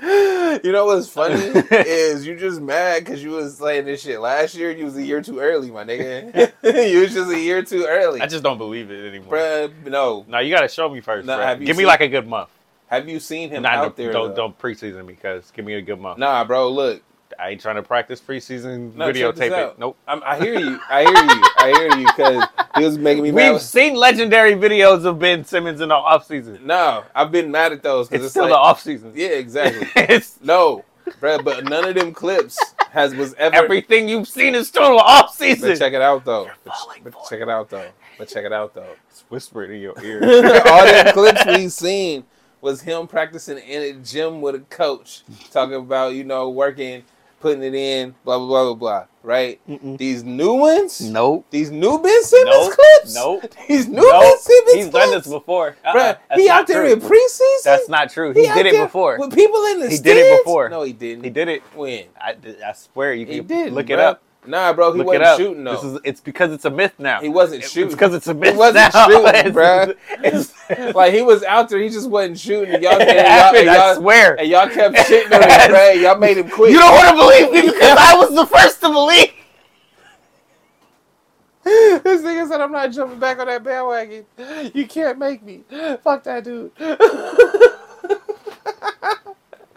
You know what's funny is you just mad because you was saying this shit last year. You was a year too early, my nigga. you was just a year too early. I just don't believe it anymore. Bruh, no. No, you gotta show me first. Give me seen- like a good month. Have you seen him Nah, out don't, there? don't though? don't preseason me, cause give me a good month. Nah, bro. Look, I ain't trying to practice preseason No, videotape it. Nope. I'm, I hear you. I hear you. I hear you because he was making me mad. We've seen legendary videos of Ben Simmons in the offseason. No, I've been mad at those It's, because it's, still like, the offseason. yeah, exactly. it's no, bro, but none of them clips has was ever. everything you've seen is still the offseason. but check it out though. But, but check it out though. But check it out though. It's whispered in your ear. All them clips we've seen was him practicing in a gym with a coach, talking about you know working, putting it in, blah blah blah blah blah. Right? These new ones, nope. these new Ben Simmons Nope. clips, Nope. These new Nope. Ben Simmons He's done this before. Uh-uh. Bruh, he out there true. in preseason. That's not true. He, out did it before. with people in the He did it before. No, he didn't. He did it. when I, I swear you he can did. look it up. Nah, bro, he Look wasn't shooting though. This is it's because it's a myth now. he wasn't It's shooting. because it's a myth He wasn't now. shooting, It's- it's- like he was out there, he just wasn't shooting. And y'all, and y'all, and I y'all, swear. and y'all kept shitting on him, bruh. Y'all made him quit. You don't want to believe me because I was the first to believe. this nigga said, "I'm not jumping back on that bandwagon. You can't make me. Fuck that dude."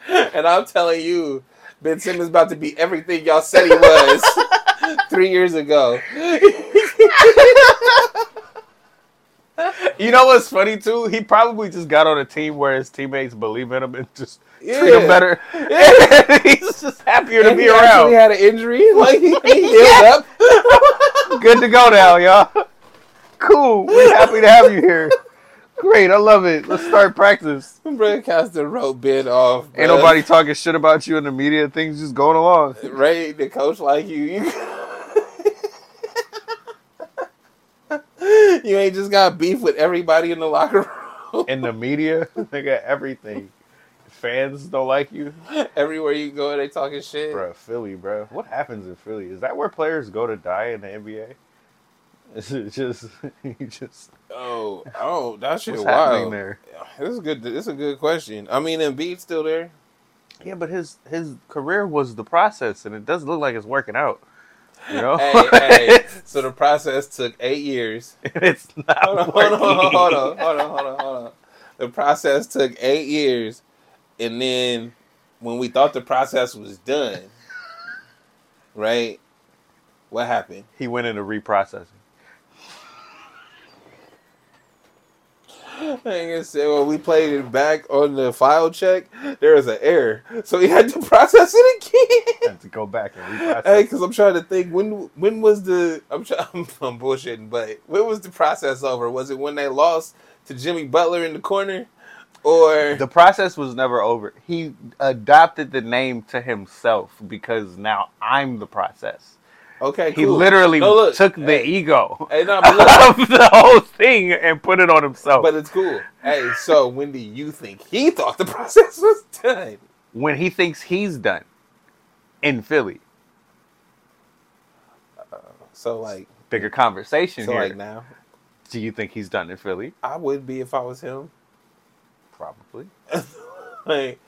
and I'm telling you, Ben Simmons about to be everything y'all said he was three years ago. You know what's funny too? He probably just got on a team where his teammates believe in him and just treat him Yeah. better. He's just happier to And be he actually around. had an injury. Like he, he healed up. Good to go now, y'all. Cool. We're happy to have you here. Great, I love it. Let's start practice. Broadcaster wrote Ben off. Ain't nobody talking shit about you in the media. Things just going along. Ray, the coach like you. You, you ain't just got beef with everybody in the locker room. In the media, they got everything. Fans don't like you, Everywhere you go, they talking shit. bro. Philly, bro. What happens in Philly? Is that where players go to die in the NBA? Is it just, just Oh, oh, that shit what's wild. there? This is good. This is a good question. I mean, Embiid's still there. Yeah, but his his career was the process, and it doesn't look like it's working out. You know, hey, hey. So the process took eight years. it's not Hold on, hold working. on, hold on, hold on, hold on, hold on, hold on. The process took eight years, and then when we thought the process was done, right? What happened? He went into reprocessing. Nigga said when we played it back on the file check, there was an error, so he had to process it again. Had to go back and reprocess. Hey, because I'm trying to think when when was the I'm trying I'm, I'm bullshitting, but when was the process over? Was it when they lost to Jimmy Butler in the corner, or The process was never over. He adopted the name to himself because now I'm the process. Okay? He literally No, look, took the ego Hey, no, look, of the whole thing and put it on himself. but it's cool. Hey, so when do you think he thought the process was done? when he thinks he's done in Philly, uh, So like, bigger conversation so here. like now, Do you think he's done in Philly? I would be if I was him. Probably. like,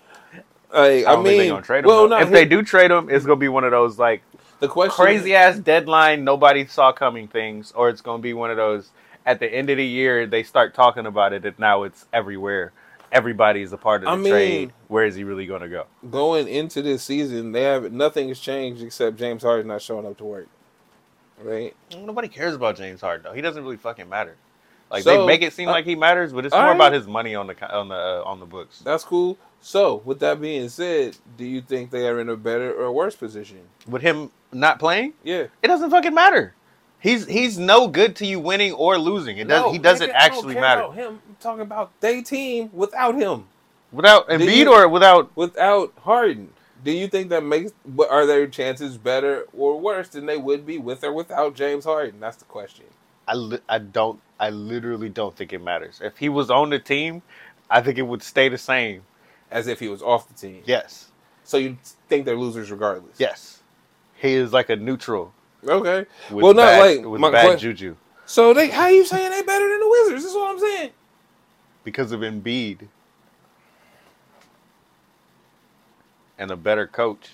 like I I, mean, think they're gonna trade him. well, no, if they do trade him, it's gonna be one of those like the question, crazy ass deadline nobody saw coming things, or it's gonna be one of those at the end of the year they start talking about it and now it's everywhere. Everybody's a part of the I mean- trade. Where is he really gonna go? going into this season, they have nothing has changed except James Harden not showing up to work. Right? Nobody cares about James Harden though. He doesn't really fucking matter. Like So, they make it seem uh, like he matters, but it's more right. about his money on the on the uh, on the books. That's cool. So, with that being said, do you think they are in a better or worse position? With him not playing, Yeah. it doesn't fucking matter. He's he's no good to you winning or losing. It does No, he doesn't nigga, actually matter. about him. I'm talking about they team without him, Without Embiid you- or without without Harden. Do you think that makes are their chances better or worse than they would be with or without James Harden? That's the question. I, li- I don't I literally don't think it matters. If he was on the team, I think it would stay the same. As if he was off the team. Yes. So you think they're losers regardless. Yes. He is like a neutral. Okay. Well, not bad, like with my bad juju So they, how you saying they better than the Wizards? That's what I'm saying. because of Embiid and a better coach.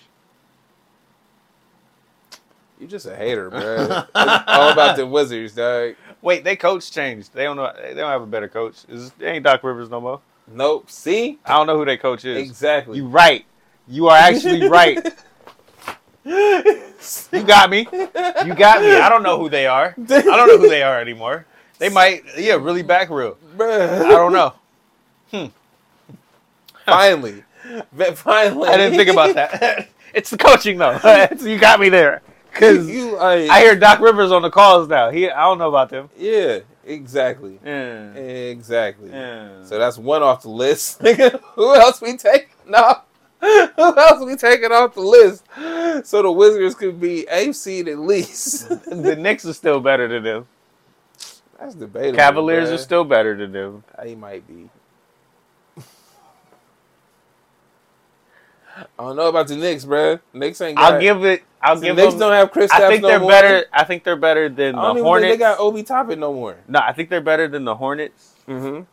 You just a hater, bro. all about the Wizards, dog. Wait, they coach changed. They don't know. They don't have a better coach. It ain't Doc Rivers no more. Nope. See? I don't know who their coach is. Exactly. You right. You are actually right. You got me. You got me. I don't know who they are. I don't know who they are anymore. They might, yeah, really back real. Bruh. I don't know. Hmm. Finally. Finally. I didn't think about that. it's the coaching though. You got me there. Cause you, like, I hear Doc Rivers on the calls now. He, I don't know about them. Yeah, exactly. Yeah. Exactly. Yeah. So that's one off the list. Who else we taking off? Who else we taking off the list? So the Wizards could be eighth seed at least. the Knicks are still better than them. That's debatable. Cavaliers bruh. are still better than them. They might be. I don't know about the Knicks, bruh. Knicks ain't got. I'll give it. I'll give Knicks them. don't have Chris. I think no they're more. better. I think they're better than I don't the even Hornets. think they got Obi Toppin no more. no, I think they're better than the Hornets. Mm-hmm.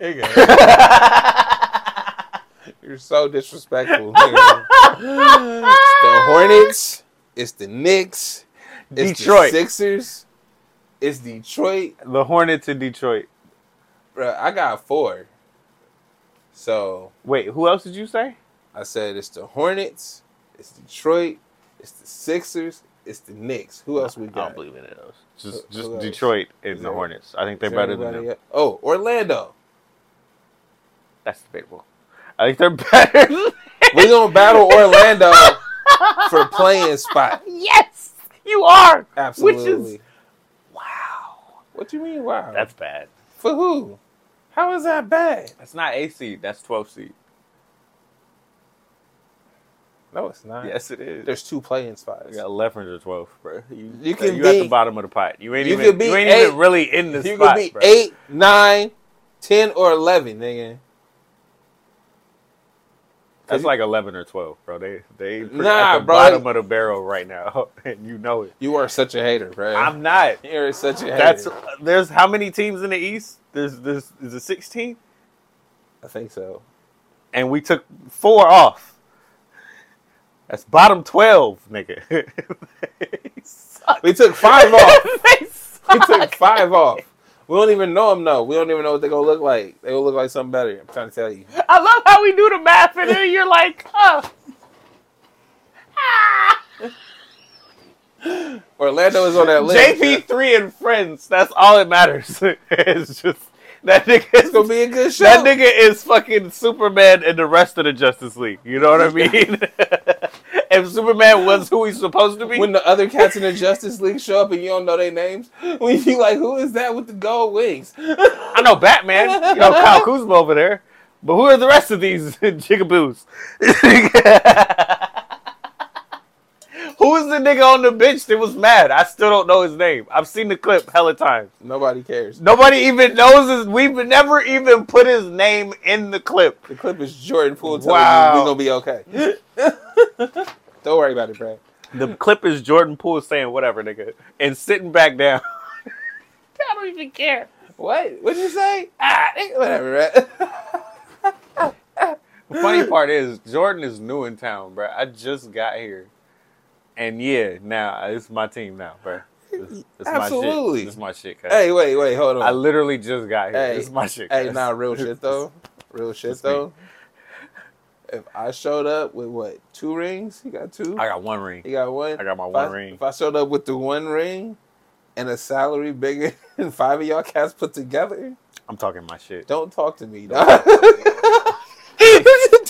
You're so disrespectful. it's the Hornets. It's the Knicks. It's Detroit. the Sixers. It's Detroit. The Hornets in Detroit. Bruh, I got four. So Wait, who else did you say? I said it's the Hornets. It's Detroit. It's the Sixers. It's the Knicks. Who else we got? I don't believe any of those. Just, Who- just who? Detroit and Is the Hornets. I think they're better than them. else? Oh, Orlando. That's debatable. I think they're better. We're gonna battle Orlando for playing spot. yes, you are. Absolutely. Wow. What do you mean? Wow. That's bad. for who? How is that bad? That's not eight seed. That's twelve seed. No, it's not. Yes, it is. There's two playing spots. You got eleven or twelve, bro. You, You can you at be- the bottom of the pot. You ain't you even. could be you ain't eight- even really in the you spot, could be bro. eight, nine, ten, or eleven, nigga. That's like eleven or twelve, bro. They they Nah, at the bro. bottom of the barrel right now, and you know it. You are such a hater, bro. I'm not. You're such a hater. That's there's how many teams in the East? There's there's is it sixteen? I think so. And we took four off. That's bottom twelve, nigga. They suck. We took five off. They We took five off. We don't even know them. though. we don't even know what they're gonna look like. They will look like something better. I'm trying to tell you. I love how we do the math, and then you're like, oh. Ah. Orlando is on that list. JP three and friends. That's all that matters. it's just that nigga. It's gonna be a good show. That nigga is fucking Superman and the rest of the Justice League. You know what I mean? if Superman was who he's supposed to be, when the other cats in the Justice League show up and you don't know their names, when you be like, "Who is that with the gold wings?" I know Batman. You know Kyle Kuzma over there. But who are the rest of these jigaboos? who is the nigga on the bench that was mad? I still don't know his name. I've seen the clip hella times. Nobody cares. Nobody even knows his. We've never even put his name in the clip. The clip is Jordan Poole telling Wow. you we're gonna be okay. Don't worry about it, Brad. The clip is Jordan Poole saying whatever, nigga, and sitting back down. I don't even care. What? What'd you say? Ah, whatever, Brad. The funny part is Jordan is new in town, bro. I just got here, and yeah, now it's my team now, bro. It's, it's Absolutely. my shit. It's my shit. Cuz. hey, wait, wait, hold on. I literally just got here. Hey, it's my shit. hey, cuz. nah, real shit though. Real shit It's me. though. If I showed up with what two rings, he got two. I got one ring. He got one. I got my If one I- ring. If I showed up with the one ring and a salary bigger than five of y'all cats put together, I'm talking my shit. don't talk to me. dog.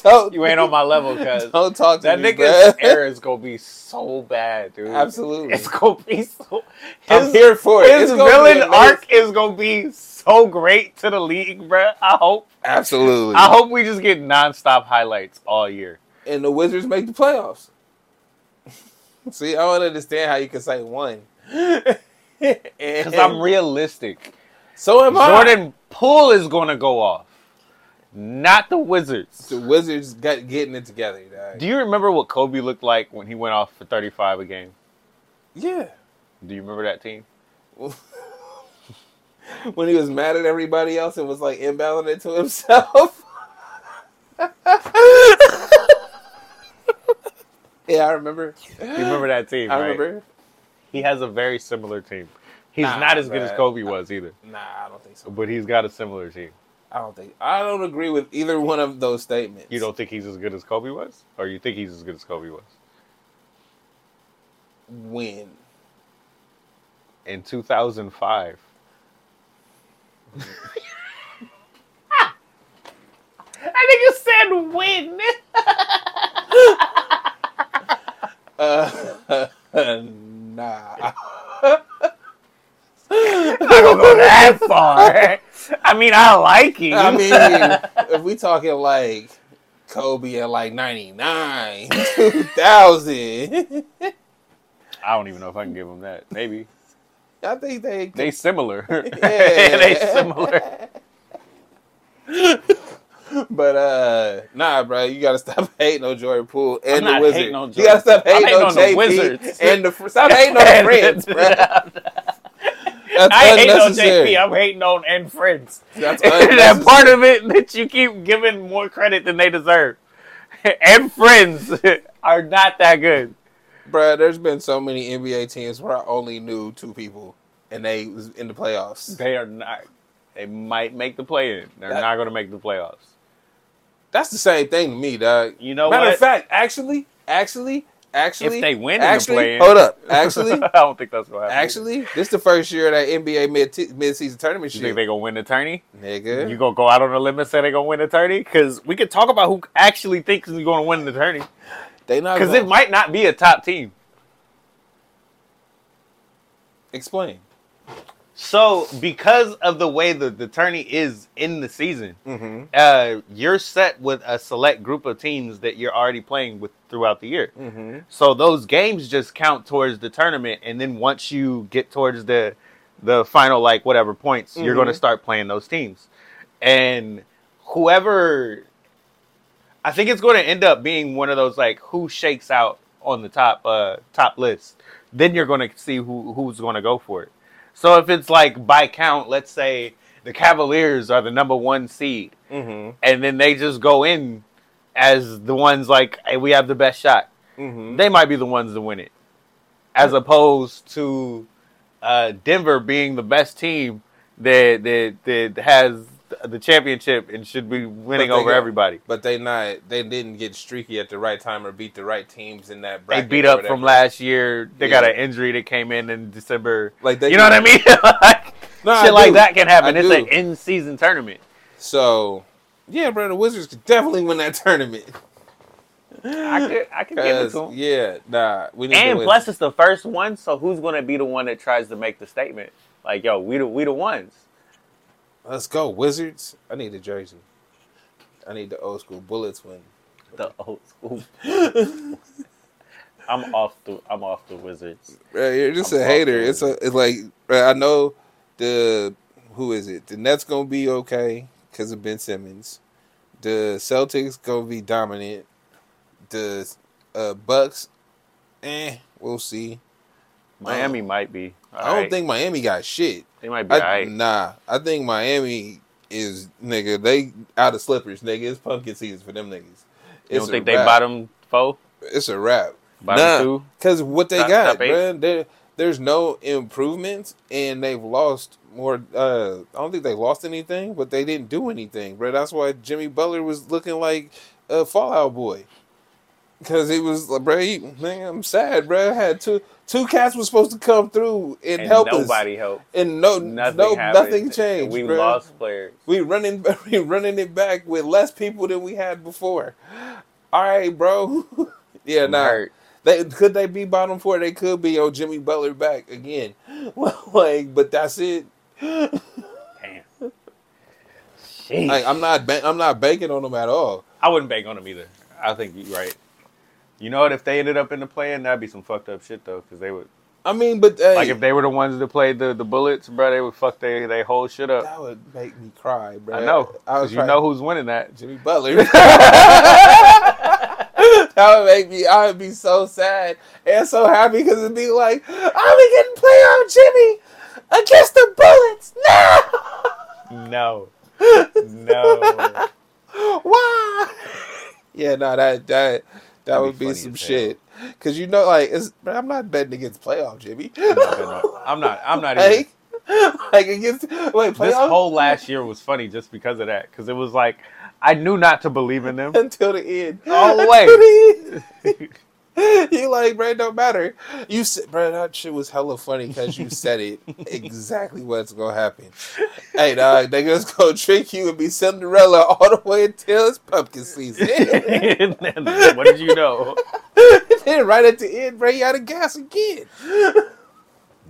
don't, You ain't on my level, cuz. Don't talk to me. That me, nigga's bruh. is gonna be so bad, dude. Absolutely. It's gonna be so. I'm here for it. His It's villain arc is gonna be so great to the league, bruh. I hope. Absolutely. I hope we just get nonstop highlights all year. and the Wizards make the playoffs. See, I don't understand how you can say one. Because I'm realistic. so am I. Jordan Poole is gonna go off. not the Wizards. The Wizards got getting it together. dog. Do you remember what Kobe looked like when he went off for 35 a game? yeah. Do you remember that team? when he was mad at everybody else and was like inbounding it to himself. yeah, I remember. You remember that team? I right? remember. He has a very similar team. He's Nah, not as good as. Kobe was either, Nah, I don't think so. but he's got a similar team. I don't think. I don't agree with either one of those statements. You don't think he's as good as Kobe was, or you think he's as good as Kobe was When? in 2005? I think you said win. Uh, nah. I don't go that far. I mean, I like him. I mean, if we talking like Kobe at like 99, 2000, I don't even know if I can give him that. Maybe I think they. they similar. Yeah. they similar. But uh, nah, bro, you gotta stop hating on Jordan Poole and the Wizards. you gotta stop hating, hating on, on the JP Wizards. and the stop hating on the friends, bro. That's I ain't on. JP. I'm hating on and friends. That's that part of it that you keep giving more credit than they deserve. and friends are not that good. Bruh, there's been so many NBA teams where I only knew two people, and they was in the playoffs. They are not. They might make the play in. They're That- not going to make the playoffs. That's the same thing to me, dog. You know Matter what? of fact, actually, actually, actually, If they win in the actually, play-in- hold up, actually, I don't think that's what happens. actually, this the first year of that NBA mid mid season tournament you shit, think they gonna win the tourney? nigga. You gonna go out on a limb and say they gonna win the tourney? Because we could talk about who actually thinks he's gonna win the tourney. They not Because it might not be a top team. explain. So because of the way the, the tourney is in the season, Mm-hmm. uh, you're set with a select group of teams that you're already playing with throughout the year. Mm-hmm. So those games just count towards the tournament, and then once you get towards the the final like whatever points, you're going to start playing those teams, and whoever, I think it's going to end up being one of those like who shakes out on the top uh top list. Then you're going to see who who's going to go for it. So if it's like by count, let's say the Cavaliers are the number one seed, Mm-hmm. and then they just go in as the ones like, hey, we have the best shot. Mm-hmm. They might be the ones to win it, as opposed to uh, Denver being the best team that that that has the championship and should be winning over got- everybody. But they not. They didn't get streaky at the right time or beat the right teams in that. bracket. They beat up from last year. They got an injury that came in in December. Like they you know what I mean? like, No, shit like that can happen. I it's do. an in-season tournament. So, yeah, bro, the Wizards could definitely win that tournament. I could, I could give it to them. Yeah, nah, we need And plus, it's the first one, so who's going to be the one that tries to make the statement? Like, yo, we the we the ones. Let's go, Wizards. I need a jersey. I need the old school Bullets win. The old school. I'm off the I'm off the Wizards. Bro, you're just I'm a hater. It's a. It's like I know the who is it? The Nets gonna be okay because of Ben Simmons. The Celtics gonna be dominant. The uh, Bucks, eh, we'll see. Miami might be. I don't think Miami got shit. They might be. I. Nah, I think Miami is nigga. They out of slippers, nigga. It's pumpkin season for them niggas. You don't think they wrap. bottom four, It's a wrap. bottom Nah. two? Cause what they Top- got, top bruh, there's no improvements, and they've lost more. Uh, I don't think they lost anything, but they didn't do anything, bro. That's why Jimmy Butler was looking like a Fall Out Boy. Cause he was like, bro, he, man, I'm sad, bro. I had two two cats was supposed to come through and, And help nobody us, Nobody helped. and no, Nothing no, happened. nothing changed. We bruh. lost players. We running, we running it back with less people than we had before. All right, bro. yeah, I'm nah. hurt. They could they be bottom four? They could be. Oh, Jimmy Butler back again. Like, but that's it. Damn. Like, I'm not. Ba- I'm not banking on them at all. I wouldn't bank on them either. I think you're right. You know what? If they ended up in the play-in, that'd be some fucked up shit though, because they would I mean, but hey, Like if they were the ones that played the, the Bullets, bro, they would fuck they they whole shit up. that would make me cry, bro. I know, I because was you know who's winning that. Jimmy Butler. that would make me. I would be so sad and so happy because it'd be like, be getting playoff Jimmy against the Bullets. No, No, no. why? Yeah, no, that that that That'd would be be some shit. Cause you know, like, it's, I'm not betting against playoff Jimmy. I'm not. I'm not. I'm not even. like, like against wait This whole last year was funny just because of that. Because it was like I knew not to believe in them. until the end, All the Until way. you like, bro, it don't matter. You said, bro, that shit was hella funny because you said it exactly what's gonna happen. Hey, dog, they just gonna trick you and be Cinderella all the way until it's pumpkin season. What did you know? then right at the end, bro, you out of gas again.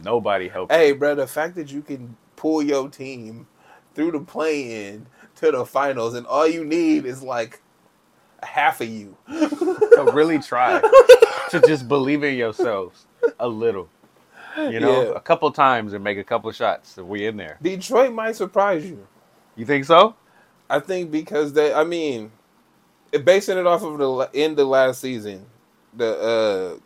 Nobody helped. Hey, bro, the fact that you can pull your team through the play-in to the finals, and all you need is like half of you. to really try to just believe in yourselves a little. You know, Yeah. a couple times and make a couple shots. So we in there. Detroit might surprise you. You think so? I think because they, I mean, basing it off of the end of last season, the uh,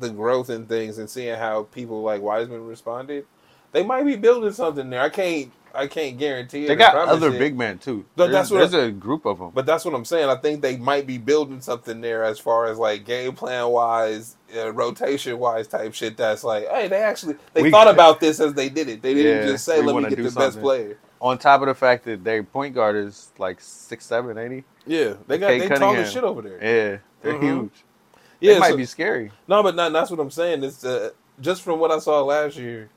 the growth and things, and seeing how people like Wiseman responded, they might be building something there. I can't, I can't guarantee it. They got other it, big men too. There's, that's what there's a group of them. But that's what I'm saying. I think they might be building something there as far as like game plan wise, uh, rotation wise type shit. That's like, hey, they actually they We- thought about this as they did it. They didn't Yeah, just say, "Let me get the best player." On top of the fact that their point guard is like six seven, eighty. Yeah, they got Cade they tall as shit over there. Yeah, they're Mhm. huge. Yeah, they might be scary. No, but not, that's what I'm saying. It's uh, just from what I saw last year,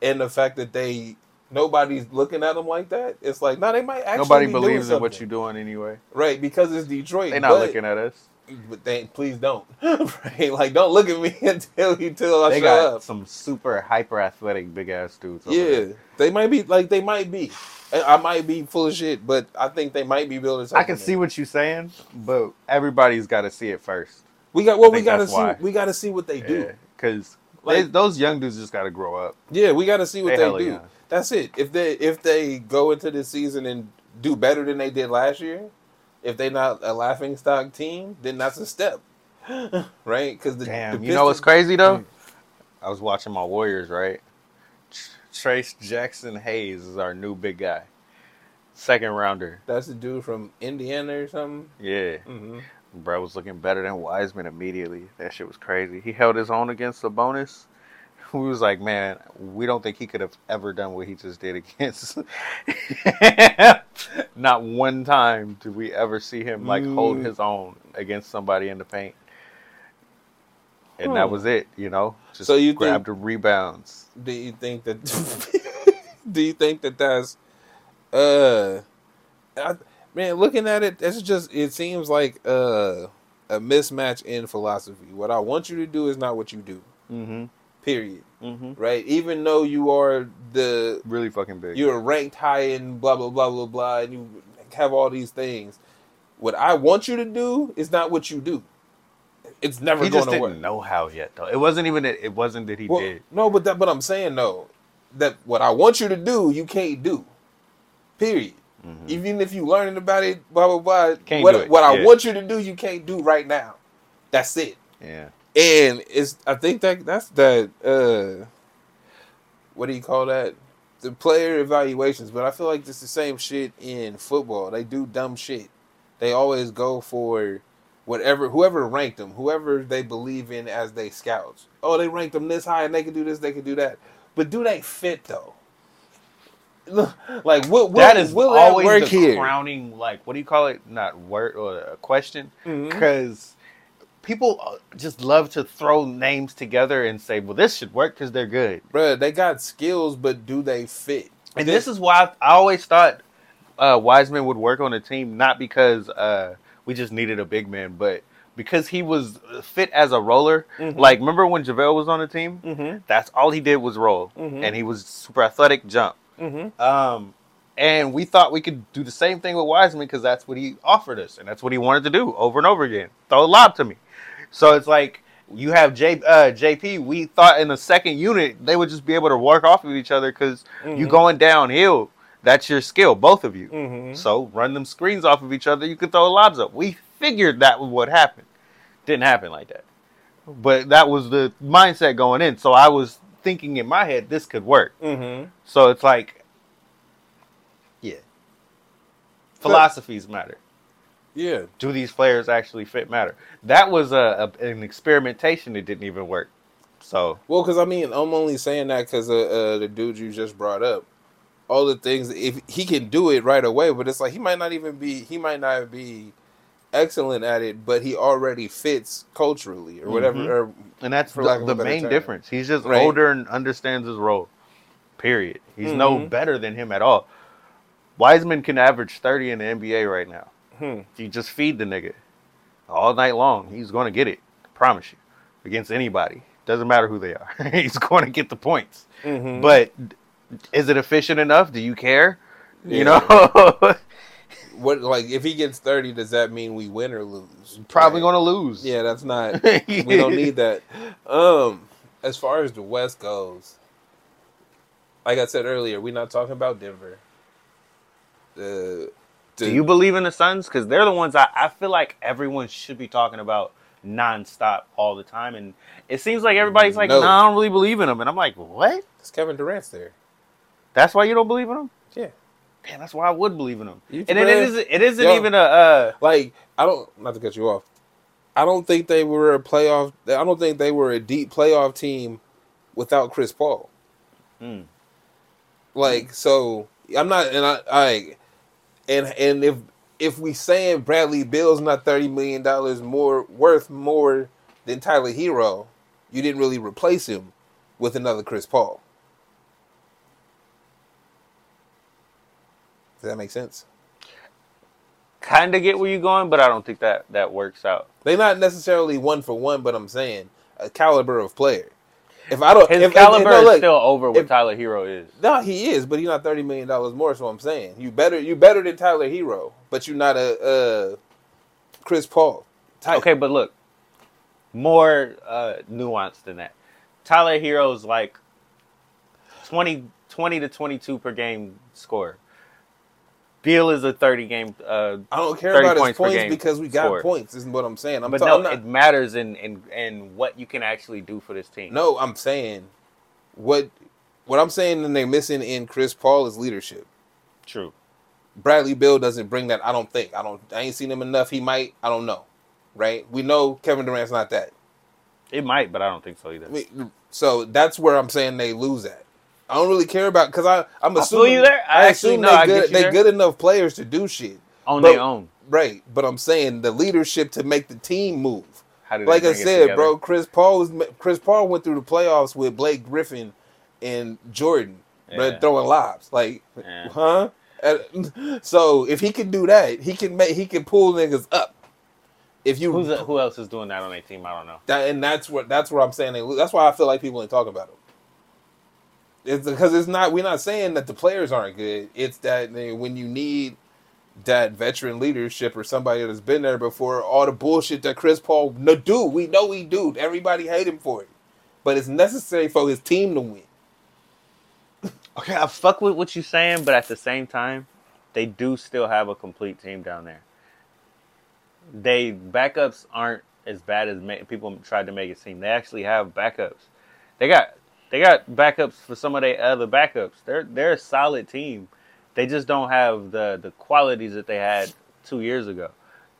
and the fact that they nobody's looking at them like that. It's like, no, they might actually Nobody be believes in what you're doing anyway. right because it's Detroit. They're not but, looking at us. But they please don't. right, like don't look at me until you tell I They show got up. some super hyper athletic big ass dudes. Yeah, there. they might be like they might be. I might be full of shit, but I think they might be building something. I can see what you're saying, but everybody's got to see it first. we got. Well, we got to see. why. We got to see what they do. because Like- those young dudes just got to grow up. Yeah, we got to see what They they, do. young. That's it. If they if they go into the season and do better than they did last year, if they're not a laughing stock team, then that's a step, right? Because the Damn, the you know what's crazy though? Mm. I was watching my Warriors, right? Trayce Jackson Hayes is our new big guy, second rounder. That's the dude from Indiana or something. Yeah, hmm bro was looking better than Wiseman immediately. That shit was crazy. He held his own against Sabonis. We was like, man, we don't think he could have ever done what he just did against. Not one time did we ever see him like hold Mm. his own against somebody in the paint. And Hmm. that was it, you know. Just So you grabbed the rebounds. Do you think that? do you think that that's? Uh, I, man, looking at it, it's just it seems like uh, a mismatch in philosophy. What I want you to do is not what you do. Mm-hmm. Period. Mm-hmm. Right. Even though you are the Really fucking big. you're ranked high in blah blah blah blah blah, and you have all these things. What I want you to do is not what you do. It's never going just to didn't work. know how yet, though. It wasn't even. That, it wasn't that he Well, did. No, but that, but I'm saying though that what I want you to do, you can't do. Period. Mhm. Even if you learning about it, blah blah blah. Can't what do it, what I yeah. want you to do, you can't do right now. That's it. Yeah. And it's I think that that's that uh what do you call that? The player evaluations, but I feel like it's the same shit in football. They do dumb shit. They always go for whatever whoever ranked them, whoever they believe in as they scouts. Oh, they ranked them this high and they can do this, they can do that. But do they fit though? Like what will, that is will that work the here? crowning, like, what do you call it? Not word or a question, because people uh, just love to throw names together and say, "Well, this should work because they're good." Bruh, they got skills, but do they fit? And this is why I always thought uh, Wiseman would work on a team, not because uh, we just needed a big man, but because he was fit as a roller. Mhm. Like, remember when JaVale was on the team? Mm-hmm. That's all he did was roll, Mhm. and he was super athletic, jump. Mm-hmm. Um, and we thought we could do the same thing with Wiseman because that's what he offered us, and that's what he wanted to do over and over again. Throw a lob to me. So it's like you have J, uh, JP. We thought in the second unit they would just be able to work off of each other because you Mhm. going downhill. That's your skill, both of you. Mhm. So run them screens off of each other. You can throw lobs up. We figured that was what happened. Didn't happen like that, but that was the mindset going in. So I was thinking in my head this could work. Mm-hmm. So it's like, yeah, philosophies matter. Yeah. Do these players actually fit? Matter. That was a, a an experimentation that didn't even work. So Well, because I mean, I'm only saying that because uh, uh, the dude you just brought up, all the things. If he can do it right away, but it's like he might not even be. He might not be excellent at it, but he already fits culturally or whatever. Mhm. Or And that's the, the main term. difference. He's just Right. older and understands his role. Period. He's no Mhm. better than him at all. Wiseman can average 30 in the NBA right now. Hmm, You just feed the nigga all night long. He's going to get it. I promise you. Against anybody. Doesn't matter who they are. He's going to get the points. mhm. But is it efficient enough? Do you care? Yeah. You know? what like if he gets thirty, does that mean we win or lose? Probably going to lose. Yeah, that's not. we don't need that. Um, as far as the West goes, like I said earlier, we're not talking about Denver. The, the Do you believe in the Suns? Because they're the ones I, I feel like everyone should be talking about nonstop all the time. And it seems like everybody's like, No. no, I don't really believe in them. And I'm like, what? It's Kevin Durant's there. That's why you don't believe in them? Yeah. Damn, that's why I would believe in them. You And it really- isn't, it isn't Yo. even a. Uh, Like I don't not to cut you off. I don't think they were a playoff. I don't think they were a deep playoff team without Chris Paul. hmm. Like so, I'm not, and I, I, and and if if we saying Bradley Beal's not thirty million dollars more worth more than Tyler Herro, you didn't really replace him with another Chris Paul. Does that make sense? Kind of get where you're going, but I don't think that that works out. They're not necessarily one for one, but I'm saying a caliber of player. If I don't, His if, if- caliber no, is still over what if- Tyler Herro is. No, he is, but he's not thirty million dollars more. So I'm saying you better you better than Tyler Herro, but you're not a uh, Chris Paul. Type. Okay, but look, more uh, nuanced than that. Tyler Herro's like 20, 20 to 22 per game score. Beal is a 30 game. Uh, I don't care about his points per points because we got scored. points. Isn't what I'm saying. I'm, but ta- no, not, it matters in, in, in what you can actually do for this team. no, I'm saying what what I'm saying and they're missing in Chris Paul is leadership. True. Bradley Beal doesn't bring that. I don't think. I don't. I ain't seen him enough. He might. I don't know. Right? We know Kevin Durant's not that. It might, but I don't think so either. So that's where I'm saying they lose at. I don't really care about because I I'm I assuming you there. I I, actually- assume no, they I good they good enough players to do shit. On But- their own. Right, but I'm saying the leadership to make the team move. Like I said, bro, Chris Paul was Chris Paul went through the playoffs with Blake Griffin and Jordan, bro, Yeah. throwing lobs. Like, Yeah. huh? So if he can do that, he can make he can pull niggas up. If you Who's who else is doing that on their team? I don't know. that, and that's what that's what I'm saying. That's why I feel like people ain't talking about them. It's because it's not. We're not saying that the players aren't good. It's that they, when you need that veteran leadership or somebody that's been there before, all the bullshit that Chris Paul no do, we know he do. Everybody hate him for it, but it's necessary for his team to win. Okay, I fuck with what you're saying, but at the same time, they do still have a complete team down there. They backups aren't as bad as ma- people tried to make it seem. They actually have backups. They got they got backups for some of their other backups. They're they're a solid team. They just don't have the the qualities that they had two years ago.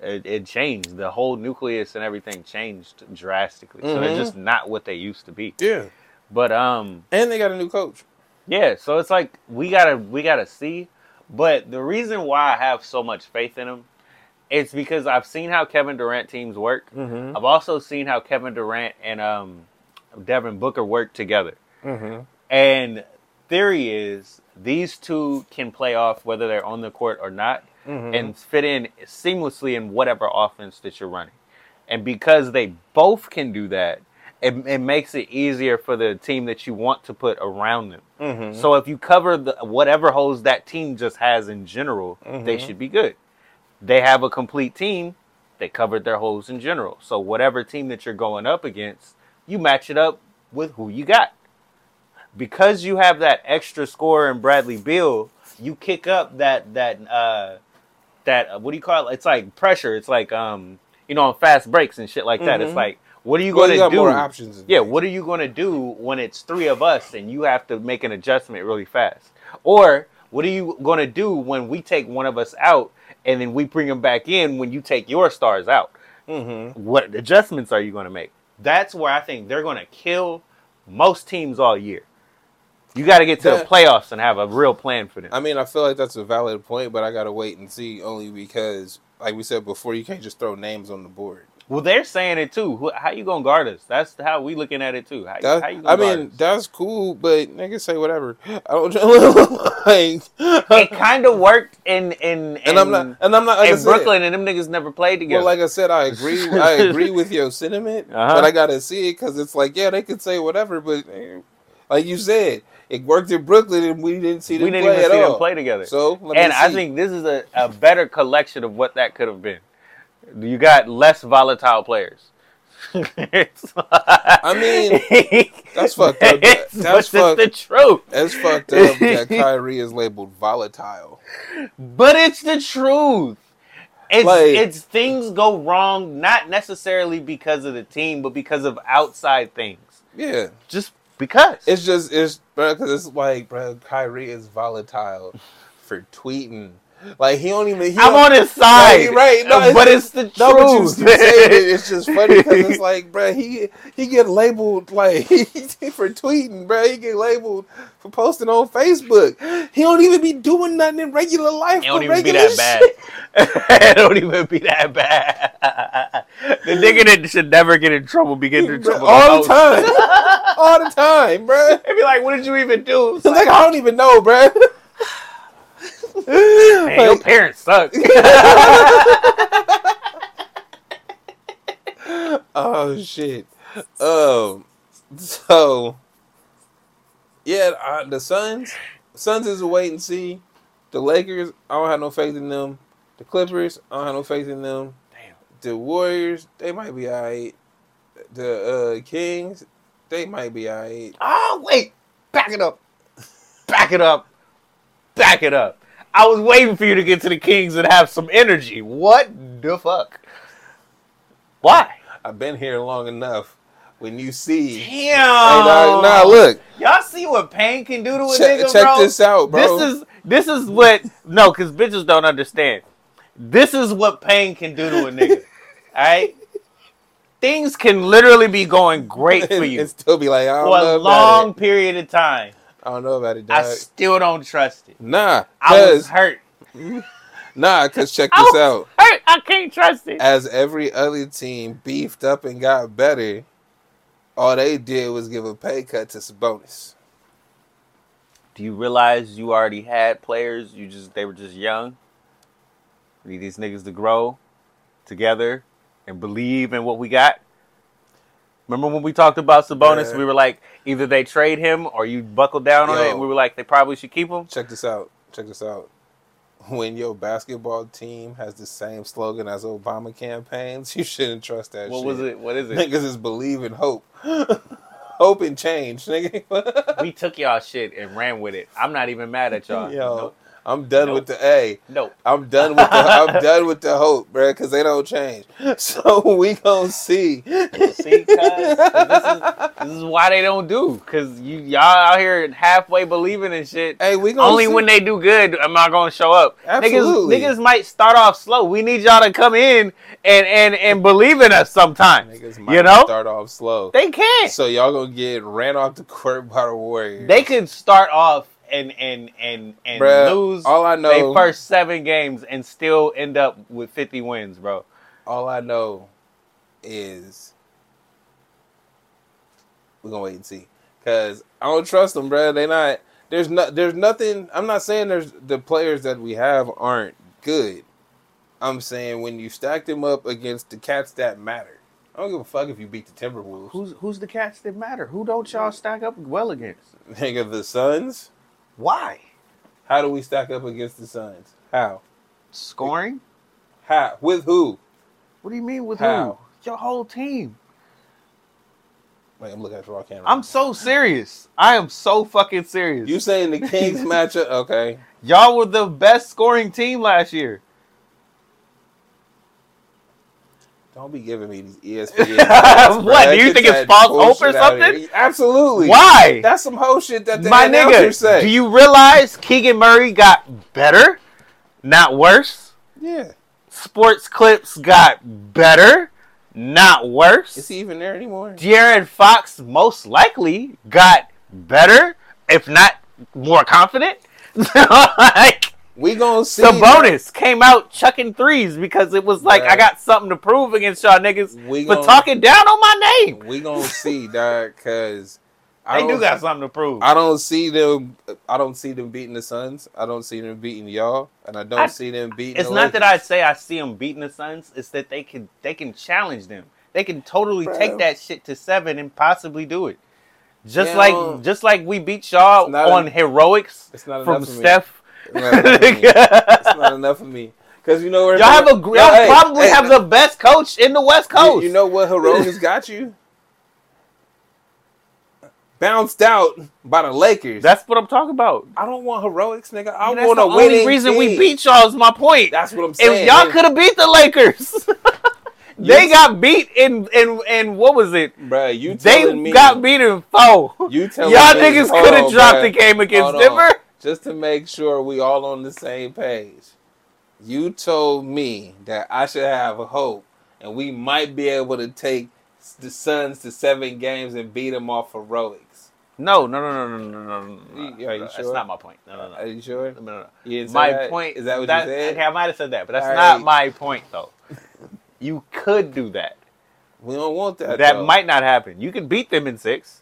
It, it changed. The whole nucleus and everything changed drastically. So they're Mhm. just not what they used to be. Yeah, But um, and they got a new coach. yeah, so it's like we gotta we gotta see. But the reason why I have so much faith in him, it's because I've seen how Kevin Durant teams work. Mm-hmm. I've also seen how Kevin Durant and um, Devin Booker work together. Mm-hmm. And theory is these two can play off whether they're on the court or not, Mm-hmm. and fit in seamlessly in whatever offense that you're running. And because they both can do that, it, it makes it easier for the team that you want to put around them. Mm-hmm. So if you cover the whatever holes that team just has in general, they Mhm. should be good. They have a complete team. they covered their holes in general. So whatever team that you're going up against, you match it up with who you got. Because you have that extra scorer in Bradley Beal, you kick up that that uh that uh, what do you call it? It's like pressure. It's like um you know on fast breaks and shit like that. It's Mhm. like what are you Well, going to got more do? options. Yeah, things. what are you going to do when it's three of us and you have to make an adjustment really fast? Or what are you going to do when we take one of us out and then we bring them back in when you take your stars out? Mhm. What adjustments are you going to make? That's where I think they're going to kill most teams all year. You got to get to the playoffs and have a real plan for them. I mean, I feel like that's a valid point, but I gotta wait and see. Only because, like we said before, you can't just throw names on the board. well, they're saying it too. How you going to guard us? That's how we looking at it too. How, That, how you I gonna mean, us? that's cool, but niggas say whatever. I don't like, it kind of worked in in, in and I'm not, and I'm not like in said, Brooklyn, and them niggas never played together. Well, like I said, I agree. I agree with your sentiment, Uh-huh. but I gotta see it because it's like, yeah, they could say whatever, but eh, like you said, it worked in Brooklyn, and we didn't see them we didn't play even see all. them play together. So, let and I think this is a, a better collection of what that could have been. You got less volatile players. I mean, that's fucked up. That's fucked- it's the truth. it's fucked up that Kyrie is labeled volatile. But it's the truth. It's Like- it's things go wrong not necessarily because of the team, but because of outside things. Yeah, Just because. it's just it's because it's like, bro, Kyrie is volatile for tweeting. Like he don't even. He I'm don't- on his side. you're right. No, but it's it's the truth. But you keep saying it. It's just funny because it's like, bro, he he get labeled like for tweeting, bro. He get labeled for posting on Facebook. He don't even be doing nothing in regular life. It don't but even be regular that shit. bad. it don't even be that bad. the nigga that should never get in trouble be getting in trouble all the most. time, all the time, bro. They be like, "What did you even do?" It's Like like, I don't even know, bro. Man, your parents suck. oh shit. Um. So. Yeah, uh, the Suns. Suns is a wait and see. The Lakers, I don't have no faith in them. The Clippers, I don't have no faith in them. Damn. The Warriors, they might be alright. The uh, Kings, they might be alright. oh wait, back it up, back it up, back it up. I was waiting for you to get to the Kings and have some energy. What the fuck? Why? I've been here long enough. When you see, Damn. hey, nah, look, Y'all see what pain can do to a check, nigga, check bro? this out, bro. This is this is what no, because bitches don't understand. This is what pain can do to a nigga. Alright? Things can literally be going great for you and still be like, I don't for a long period of time. I don't know about it, I still don't trust it. Nah, I was hurt. nah, cause check this out. hurt. I can't trust it. As every other team beefed up and got better, all they did was give a pay cut to Sabonis. Do you realize you already had players? You just they were just young. We need these niggas to grow together and believe in what we got. Remember when we talked about Sabonis? Yeah. We were like, either they trade him or you buckle down on it. And we were like, they probably should keep him. Check this out. Check this out. When your basketball team has the same slogan as Obama campaigns, you shouldn't trust that What shit. was it? What is it? Niggas is believe in hope. hope and change, nigga. we took y'all shit and ran with it. I'm not even mad at y'all. Yo. I'm done Nope. with the A. Nope. I'm done with the I'm done with the hope, bruh, because they don't change. So we gonna see. See, 'cause this is this is why they don't do. Cause you y'all out here halfway believing in shit. Hey, we gonna Only see. when they do good am I gonna show up. Absolutely. Niggas, niggas might start off slow. We need y'all to come in and and and believe in us sometimes. Niggas might You know start off slow. they can't. so y'all gonna get ran off the court by the Warriors. They could start off and and and and Bruh, lose all I their know, first seven games and still end up with 50 wins, bro. all I know is we're gonna wait and see. Cause I don't trust them, bro. They not. There's no. There's nothing. I'm not saying there's the players that we have aren't good. I'm saying when you stack them up against the cats that matter. I don't give a fuck if you beat the Timberwolves. Who's who's the cats that matter? Who don't y'all stack up well against? Nigga, the Suns. Why? How do we stack up against the Suns? How? Scoring? How? With who? What do you mean with How? who? Your whole team. Wait, I'm looking at the raw camera. I'm so serious. I am so fucking serious. you saying the Kings matchup? Okay. Y'all were the best scoring team last year. Don't be giving me these ESPN. What, do you think it's false hope or something? Absolutely. Why? That's some whole shit that the My nigga, say. do you realize Keegan Murray got better, not worse? yeah. Sports Clips got better, not worse. Is he even there anymore? De'Aaron Fox most likely got better, if not more confident. like We gonna see. Sabonis came out chucking threes because it was like Bruh. I got something to prove against y'all niggas We for gon- talking down on my name. We gonna see, dog. Cause I They do got something to prove. I don't see them. I don't see them beating the Suns. I don't see them beating y'all, and I don't I- see them beating. It's the not that I say I see them beating the Suns. It's that they can they can challenge them. They can totally Bro. take that shit to seven and possibly do it. Just Yeah, like just like we beat y'all on en- heroics It's not from enough for me. Steph. It's not enough for me. It's not enough for me. Cause you know where Y'all have a y'all hey, probably hey, have the best coach in the West Coast. you know what heroics got you? Bounced out by the Lakers. That's what I'm talking about. I don't want heroics, nigga. I That's want the a winning only reason we beat y'all is my point. That's what I'm saying. If y'all could have beat the Lakers, they You- got beat in in in what was it? Bruh, you They me got beat in four. You telling Y'all niggas could have dropped the game against. Denver. Just to make sure we all on the same page. You told me that I should have a hope, and we might be able to take the Suns to seven games and beat them off heroics. No, no, no, no, no, no, no, no. Are you That's not my point. No, no, no. Are you sure? no, no, no. You My that? point is that what that, you said? Okay, I might have said that, but that's All not right. my point though. You could do that. We don't want that. that though. might not happen. You could beat them in six.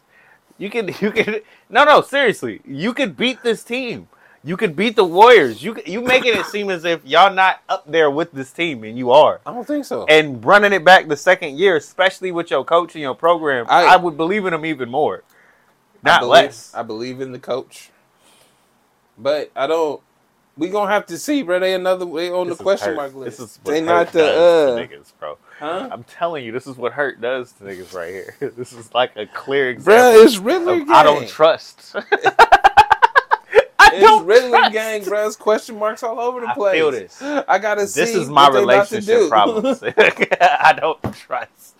You could. You could. No, no. Seriously, you could beat this team. You could beat the Warriors. You you making it seem as if y'all not up there with this team, and you are. I don't think so. And running it back the second year, especially with your coach and your program, I, I- would believe in them even more, I not believe- less. I believe in the coach, but I don't. We gonna have to see, bro. They another they on This the question hurt. mark list. This is what they not the uh, niggas, bro. huh? I'm telling you, this is what hurt does to niggas right here. This is like a clear example. Bro, it's Riddler gang. I don't trust. I It's don't Riddler trust. gang, bro. It's question marks all over the I place. feel this. I gotta see. This is my what they about to relationship problem. I don't trust.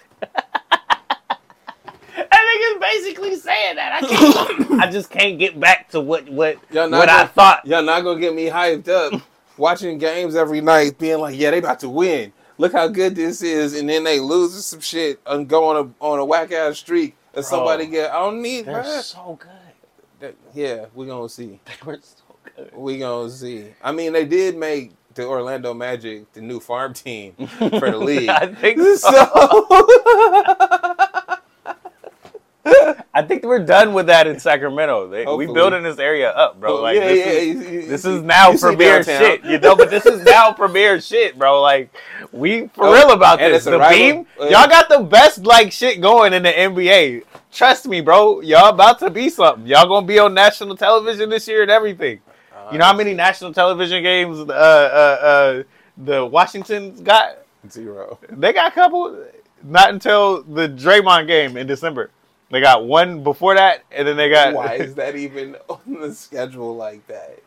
I think basically saying that. I can't. I just can't get back to what what Y'all not what I gonna- thought. Y'all not gonna get me hyped up watching games every night, being like, "Yeah, they about to win. Look how good this is," and then they lose some shit and go on a on a whack ass streak, and somebody get. I don't need, They're bro. so good. Yeah, we gonna see. They were so good. We gonna see. I mean, they did make the Orlando Magic the new farm team for the league. I think so, so. I think we're done with that in Sacramento. They, we building this area up, bro. Like yeah, this yeah, is, you- you- This is now premier shit, you know. But this is now premier shit, bro. Like we for Oh, real about this. The rival- beam, uh, y'all got the best like shit going in the NBA. Trust me, bro. Y'all about to be something. Y'all gonna be on national television this year and everything. You know how many national television games uh, uh, uh, the Washington's got? Zero. They got a couple. Not until the Draymond game in December. They got one before that, and then they got. Why is that even on the schedule like that?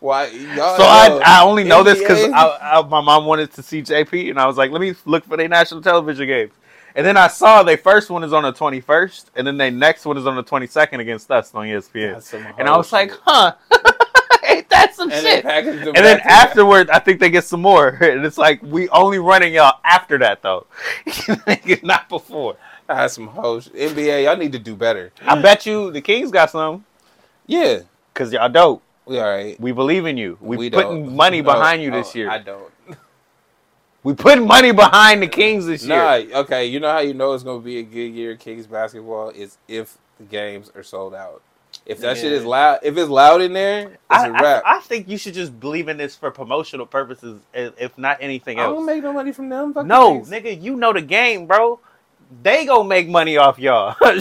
Why y'all? So I, I only know this because NBA my mom wanted to see JP, and I was like, let me look for their national television games. And then I saw their first one is on the 21st, and then their next one is on the 22nd against us on ESPN. And I was whole like, huh, ain't that some and shit? And then back to back. afterward, I think they get some more. And it's like, we only running y'all after that, though. Not before. That's some whole shit. NBA, y'all need to do better. I bet you the Kings got some, Yeah, because y'all dope. we all right. We believe in you. We, We putting don't. money behind you oh, this year. I don't. we putting money behind the Kings this year. Nah, okay. You know how you know it's gonna be a good year Kings basketball is if the games are sold out. If that shit is loud, if it's loud in there, it's I, a wrap. I, I think you should just believe in this for promotional purposes, if not anything else. I don't make no money from them. no, things. nigga, you know the game, bro. They gonna make money off y'all.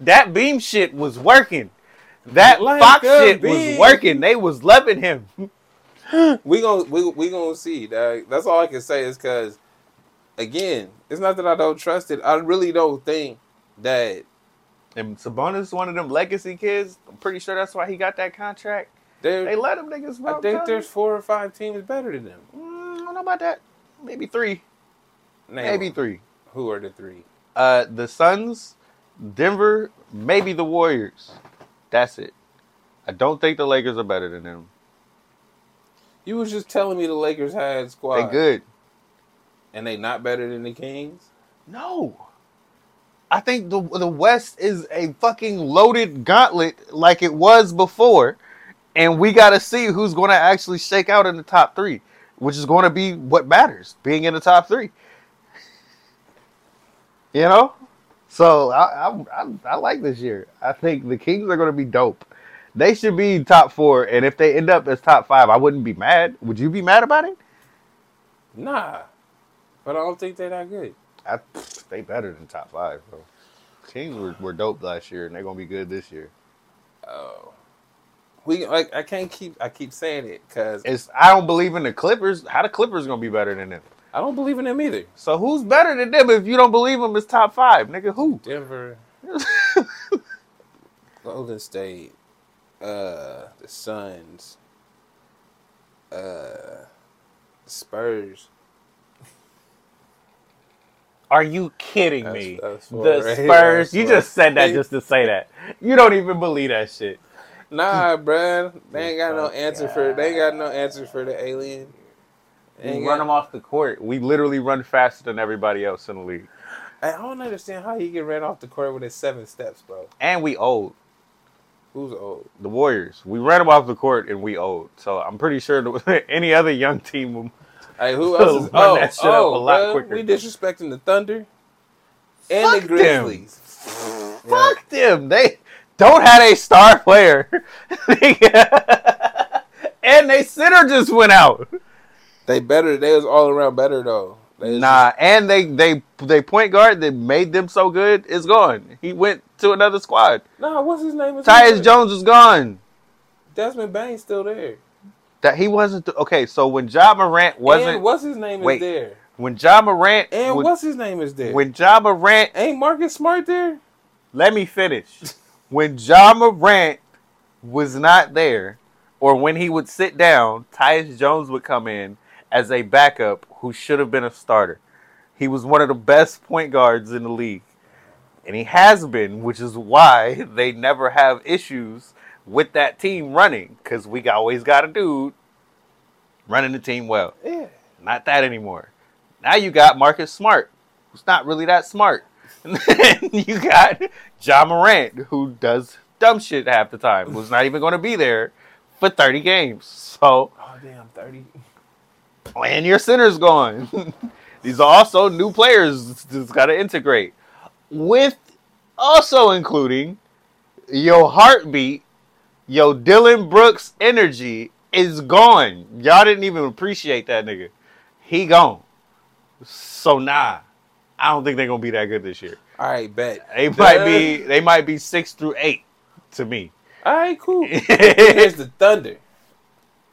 That beam shit was working. That Like Fox a shit was working. They was loving him. we gonna we we gonna see. Dog. That's all I can say is because, again, it's not that I don't trust it. I really don't think that And Sabonis is one of them legacy kids. I'm pretty sure that's why he got that contract. there. They let him niggas. I think there's four or five teams better than them. Mm, I don't know about that. Maybe three. Name Maybe them. three. Who are the three? Uh, the Suns, Denver, maybe the Warriors. That's it. I don't think the Lakers are better than them. You was just telling me the Lakers had squad. They good. and they not better than the Kings. No. I think the the West is a fucking loaded gauntlet like it was before, and we got to see who's going to actually shake out in the top three, which is going to be what matters, being in the top three. You know, so I, I I I like this year. I think the Kings are going to be dope. They should be top four, and if they end up as top five, I wouldn't be mad. Would you be mad about it? Nah, but I don't think they're that good. I, they better than top five, bro. Kings were, were dope last year, and they're gonna be good this year. Oh, we like I can't keep I keep saying it because It's I don't believe in the Clippers. How the Clippers gonna be better than them? I don't believe in them either. So who's better than them if you don't believe them is top five, nigga? Who? Denver, Golden State, uh, the Suns, uh, Spurs. Are you kidding That's- me? that's the right? Spurs. That's You just said that just to say that. You don't even believe that shit. Nah, bruh. They ain't got no answer for. They ain't got no answer for the alien. We run them off the court. We literally run faster than everybody else in the league, I don't understand how he get ran off the court with his seven steps, bro. and we old. Who's old? The Warriors. We ran them off the court, and we old. So I'm pretty sure any other young team will Hey, who else is? Run Oh, that shit up oh, a lot quicker. We disrespecting the Thunder and Fuck the them. Grizzlies. Fuck them. They don't have a star player. and they center just went out. They better. They was all around better though. They was Nah, and they they they point guard that made them so good is gone. He went to another squad. nah, what's his name? Is Tyus? Jones is gone. Desmond Bane's still there. That he wasn't the, okay. So when Ja Morant wasn't and what's his name wait. is there. when Ja Morant And when, what's his name is there. when Ja Morant ain't Marcus Smart there? let me finish. when Ja Morant was not there, or when he would sit down, Tyus Jones would come in as a backup who should have been a starter. He was one of the best point guards in the league. And he has been, which is why they never have issues with that team running because we always got a dude running the team well. Yeah. Not that anymore. Now you got Marcus Smart, who's not really that smart. you got Ja Morant, who does dumb shit half the time, who's not even going to be there for 30 games. So, oh, damn, 30. And your center's gone. These are also new players that's got to integrate. With also including your heartbeat, your Dillon Brooks energy is gone. Y'all didn't even appreciate that nigga. He gone. So nah, I don't think they're gonna be that good this year. All right, bet they might be. They might be six through eight to me. All right, cool. Here's the Thunder,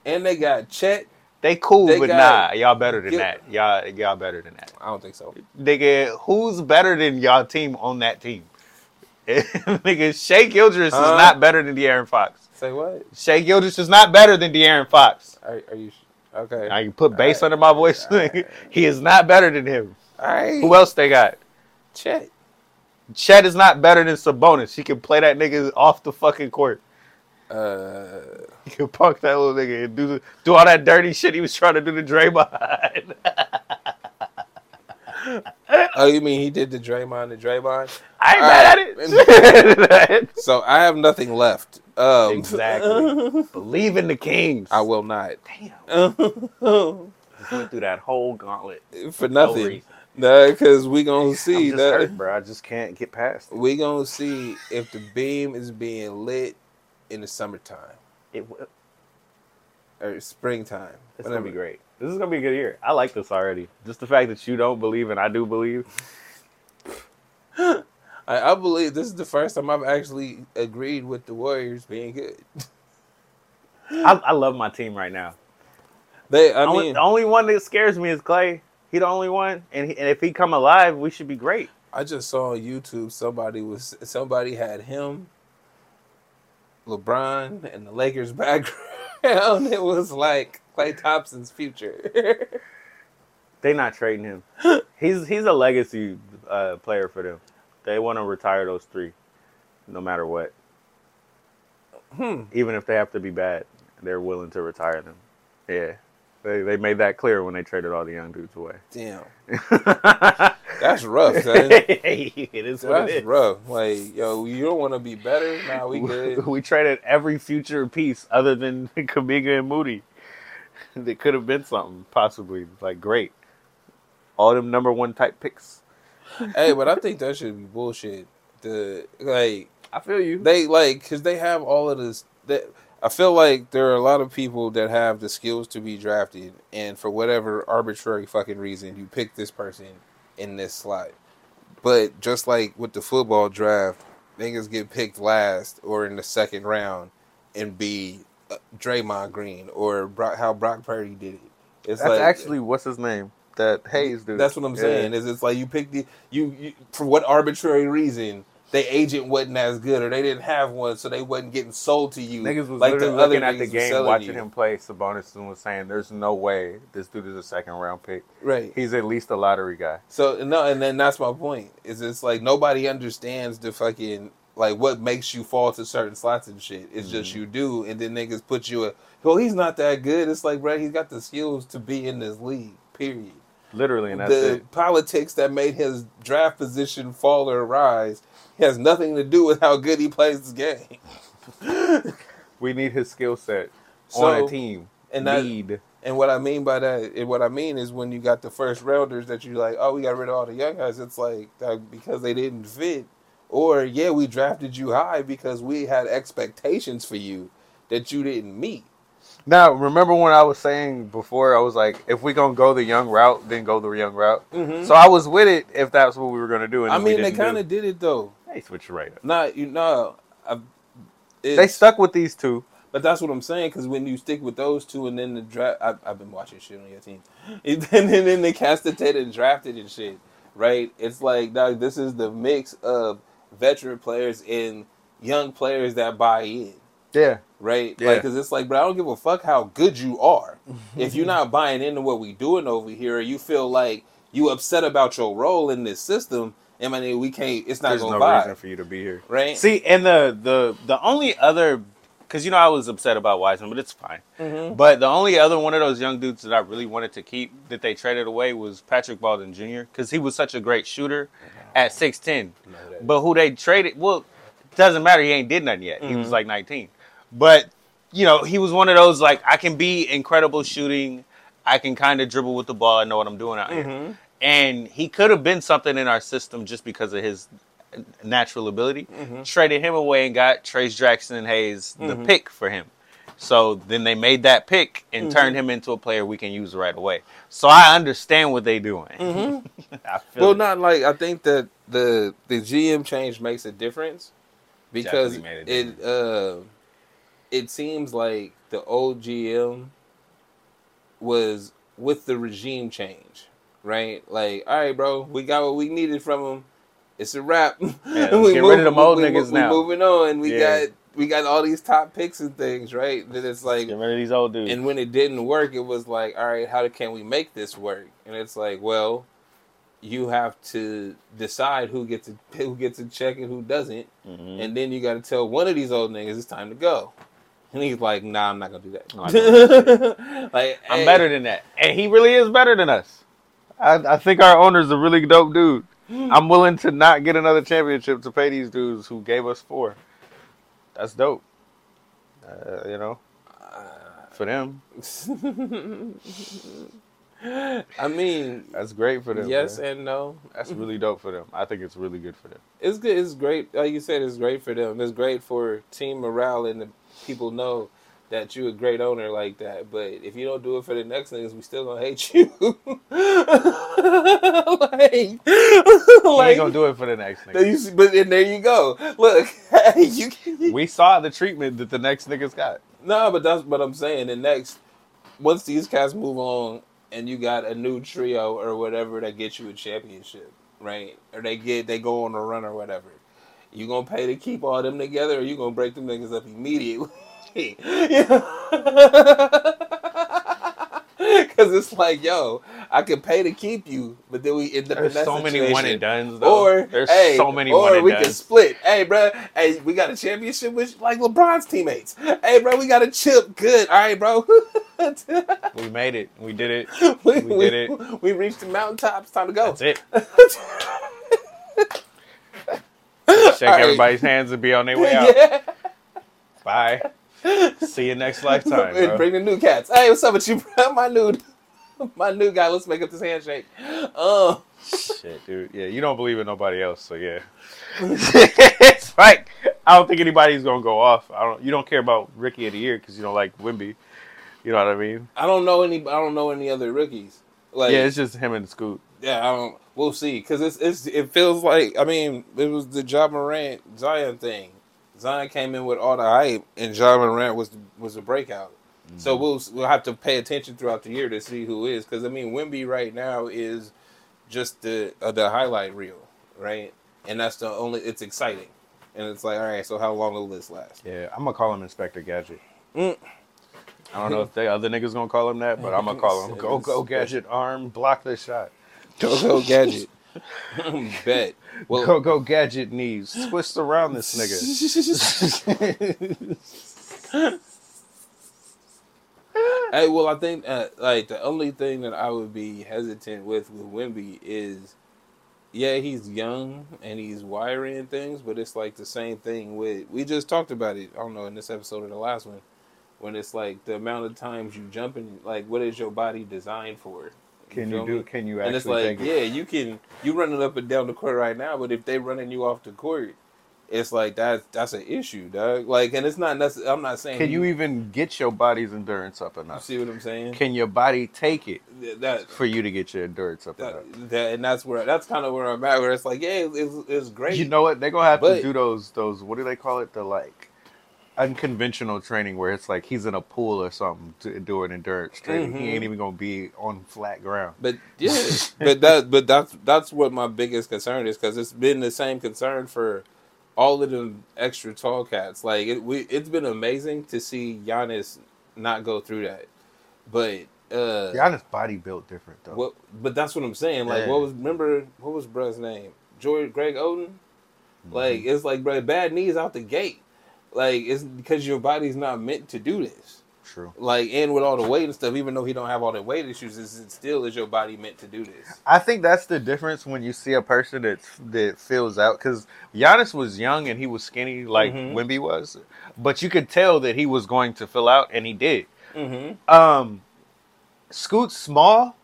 and they got Chet cool, They but nah, y'all better than Get- that. Y'all y'all better than that. I don't think so. Nigga, who's better than y'all team on that team? Nigga, Shai Gilgeous Huh? is not better than De'Aaron Fox. Say what? Shai Gilgeous is not better than De'Aaron Fox. Are, are you okay? I can put bass Alright. under my voice. Alright. he is not better than him. All right. Who else they got? Chet. Chet is not better than Sabonis. He can play that nigga off the fucking court. Uh, He can punk that little nigga and do do all that dirty shit he was trying to do to Draymond. oh, you mean he did the Draymond the Draymond? I ain't Alright. mad at it. So I have nothing left. Um, Exactly. Believe in the Kings. I will not. Damn. Just went through that whole gauntlet. For nothing. Nah, because we gonna see just that. hurt, bro. I just can't get past it. We gonna see if the beam is being lit in the summertime it w- or springtime. it's gonna be great. This is gonna be a good year. I like this already. Just the fact that you don't believe and I do believe. I, I believe this is the first time I've actually agreed with the Warriors being good. I, I love my team right now. They, I only, mean, the only one that scares me is Klay. He the only one, and, he, and if he come alive, we should be great. I just saw on YouTube somebody was somebody had him, LeBron, and the Lakers background. it was like Klay Thompson's future. They not trading him. he's he's a legacy uh, player for them. They want to retire those three, no matter what. Hmm. Even if they have to be bad, they're willing to retire them. Yeah, they they made that clear when they traded all the young dudes away. Damn, that's rough. son. it is what That's it is. rough. Like, yo, you don't want to be better? Nah, we good. we traded every future piece other than Kuminga and Moody. That could have been something possibly like great. All them number one type picks. hey, but I think that should be bullshit. The like I feel you. they like because they have all of this. That I feel like there are a lot of people that have the skills to be drafted, and for whatever arbitrary fucking reason, you pick this person in this slot. But just like with the football draft, niggas get picked last or in the second round, and be uh, Draymond Green or Brock, how Brock Purdy did it. It's That's like actually what's his name? That Hayes dude. that's what I'm Yeah. saying. Is it's like you pick the you, you for what arbitrary reason they agent wasn't as good or they didn't have one, so they wasn't getting sold to you. Niggas was like the other looking at the game, watching you. him play Sabonis, and was saying, "There's no way this dude is a second round pick. Right. He's at least a lottery guy." So no, and then that's my point. Is it's like nobody understands the fucking like what makes you fall to certain slots and shit. It's just Mm-hmm. you do, and then niggas put you a. Well, he's not that good. It's like, bro, he's got the skills to be in this league. Period. Literally, and that's the it. politics that made his draft position fall or rise has nothing to do with how good he plays the game. We need his skill set So, on a team. and need. And what I mean by that, and what I mean is when you got the first rounders that you're like, oh, we got rid of all the young guys. It's like that because they didn't fit, or yeah, we drafted you high because we had expectations for you that you didn't meet. Now, remember when I was saying before, I was like, if we're gonna go the young route, then go the young route. Mhm. So I was with it if that's what we were gonna do. I mean, they kind of did it though. They switched right up. Not you know, I, They stuck with these two. But that's what I'm saying. Because when you stick with those two, and then the draft, I've, I've been watching shit on your team, and then, and then they casted and drafted and shit. Right? It's like, dog, this is the mix of veteran players and young players that buy in. Yeah. Right? Yeah. Like, because it's like, but I don't give a fuck how good you are. if you're not buying into what we're doing over here, you feel like you upset about your role in this system, I mean, we can't. It's not There's gonna no vibe. reason for you to be here. Right? See, and the the the only other, because you know I was upset about Wiseman, but it's fine. Mhm. But the only other one of those young dudes that I really wanted to keep that they traded away was Patrick Baldwin Jr. because he was such a great shooter at six ten. But who they traded? Well, doesn't matter. He ain't did nothing yet. He was Mhm. like nineteen. But you know, he was one of those like I can be incredible shooting. I can kind of dribble with the ball. I know what I'm doing out here. And he could have been something in our system just because of his natural ability. Mhm. Traded him away and got Trayce Jackson Hayes the Mhm. pick for him. So then they made that pick and Mhm. turned him into a player we can use right away. So I understand what they're doing. Mhm. I feel Well, it. not like I think that the the GM change makes a difference because a it uh it seems like the old GM was with the regime change, right? Like, all right, bro, we got what we needed from him. It's a wrap. let's get rid of them old niggas now. We moving on. We Yeah. got we got all these top picks and things, right? Then it's like Get rid of these old dudes. and when it didn't work, it was like, all right, how can we make this work? And it's like, well, you have to decide who gets a who gets a check and who doesn't, Mhm. and then you got to tell one of these old niggas it's time to go. And he's like, nah, I'm not gonna do No, that. like, I'm hey, better than that. And he really is better than us. I, I think our owner's a really dope dude. I'm willing to not get another championship to pay these dudes who gave us four. That's dope. Uh, you know, for them, I mean, that's great for them. yes man. and no. that's really dope for them. I think it's really good for them. It's good. It's great. Like you said, it's great for them. It's great for team morale and the people know that you're a great owner like that. But if you don't do it for the next niggas, we still gonna hate you. like, He like ain't gonna do it for the next there nigga. you but then there you go. Look, you can, We saw the treatment that the next niggas got. no, but that's what I'm saying. The next once these cats move on and you got a new trio or whatever that gets you a championship, right? Or they get they go on a run or whatever. You gonna pay to keep all them together, or you gonna break them niggas up immediately? Because it's like, yo, I could pay to keep you, but then we end up There's in that so many situation. one and dones though. Or there's hey, so many or one and we can split. Hey, bro, hey, we got a championship with like LeBron's teammates. Hey, bro, we got a chip. Good. All right, bro. We made it. We did it. we, We did it. We reached the mountaintops. Time to go. That's it. Shake right. everybody's hands and be on their way out. yeah. Bye. See you next lifetime, bro. Bring the new cats. Hey, what's up with you, bro? My new, my new guy. Let's make up this handshake. Um, Shit, dude. Yeah, you don't believe in nobody else, so yeah. it's like I don't think anybody's gonna go off. I don't. You don't care about Ricky of the year because you don't like Wemby. You know what I mean? I don't know any. I don't know any other rookies. Like, yeah, it's just him and Scoot. Yeah, I don't. We'll see. Because it's, it's it feels like I mean it was the Ja Morant Zion thing. Zion came in with all the hype, and Ja Morant was was a breakout. So we'll we'll have to pay attention throughout the year to see who is. Because I mean, Wemby right now is just the uh, the highlight reel, right? And that's the only. It's exciting, and it's like, all right. So how long will this last? Yeah, I'm gonna call him Inspector Gadget. Mm. I don't know if the other niggas gonna call him that, but I'm gonna call him Go Go Gadget Arm Block the shot. Go go gadget. Bet. Well, Go Go Gadget knees twist around this nigga. Hey, well, I think uh, like the only thing that I would be hesitant with with Wemby is, yeah, he's young and he's wiring things, but it's like the same thing with we just talked about it. I don't know in this episode or the last one, when it's like the amount of times you jump in, like what is your body designed for? Can feel you do? me? Can you actually? And it's like, take it? yeah, you can you running up and down the court right now, but if they running you off the court, it's like that that's an issue, dog. Like, and it's not necessarily. I'm not saying Can you even get your body's endurance up You enough? see what I'm saying? Can your body take it that for you to get your endurance up enough? that, that and that's where that's kind of where I'm at. Where it's like, yeah, it's, it's great. You know what? They're gonna have But- to do those those what do they call it? The like unconventional training where it's like he's in a pool or something to do endurance training. He Mhm. ain't even gonna be on flat ground. but yeah, but that but that's that's what my biggest concern is because it's been the same concern for all of them extra tall cats. Like it, we, it's been amazing to see Giannis not go through that, but uh, Giannis body built different though. what? But that's what I'm saying. Like, what was remember what was bruh's name? George Greg Oden. Mm-hmm. Like it's like bro, bad knees out the gate. Like it's because your body's not meant to do this. True. Like and with all the weight and stuff, even though he don't have all the weight issues, it still is your body meant to do this. I think that's the difference when you see a person that that fills out because Giannis was young and he was skinny like Mhm. Wemby was, but you could tell that he was going to fill out and he did. Mm-hmm. Um, Scoot's small,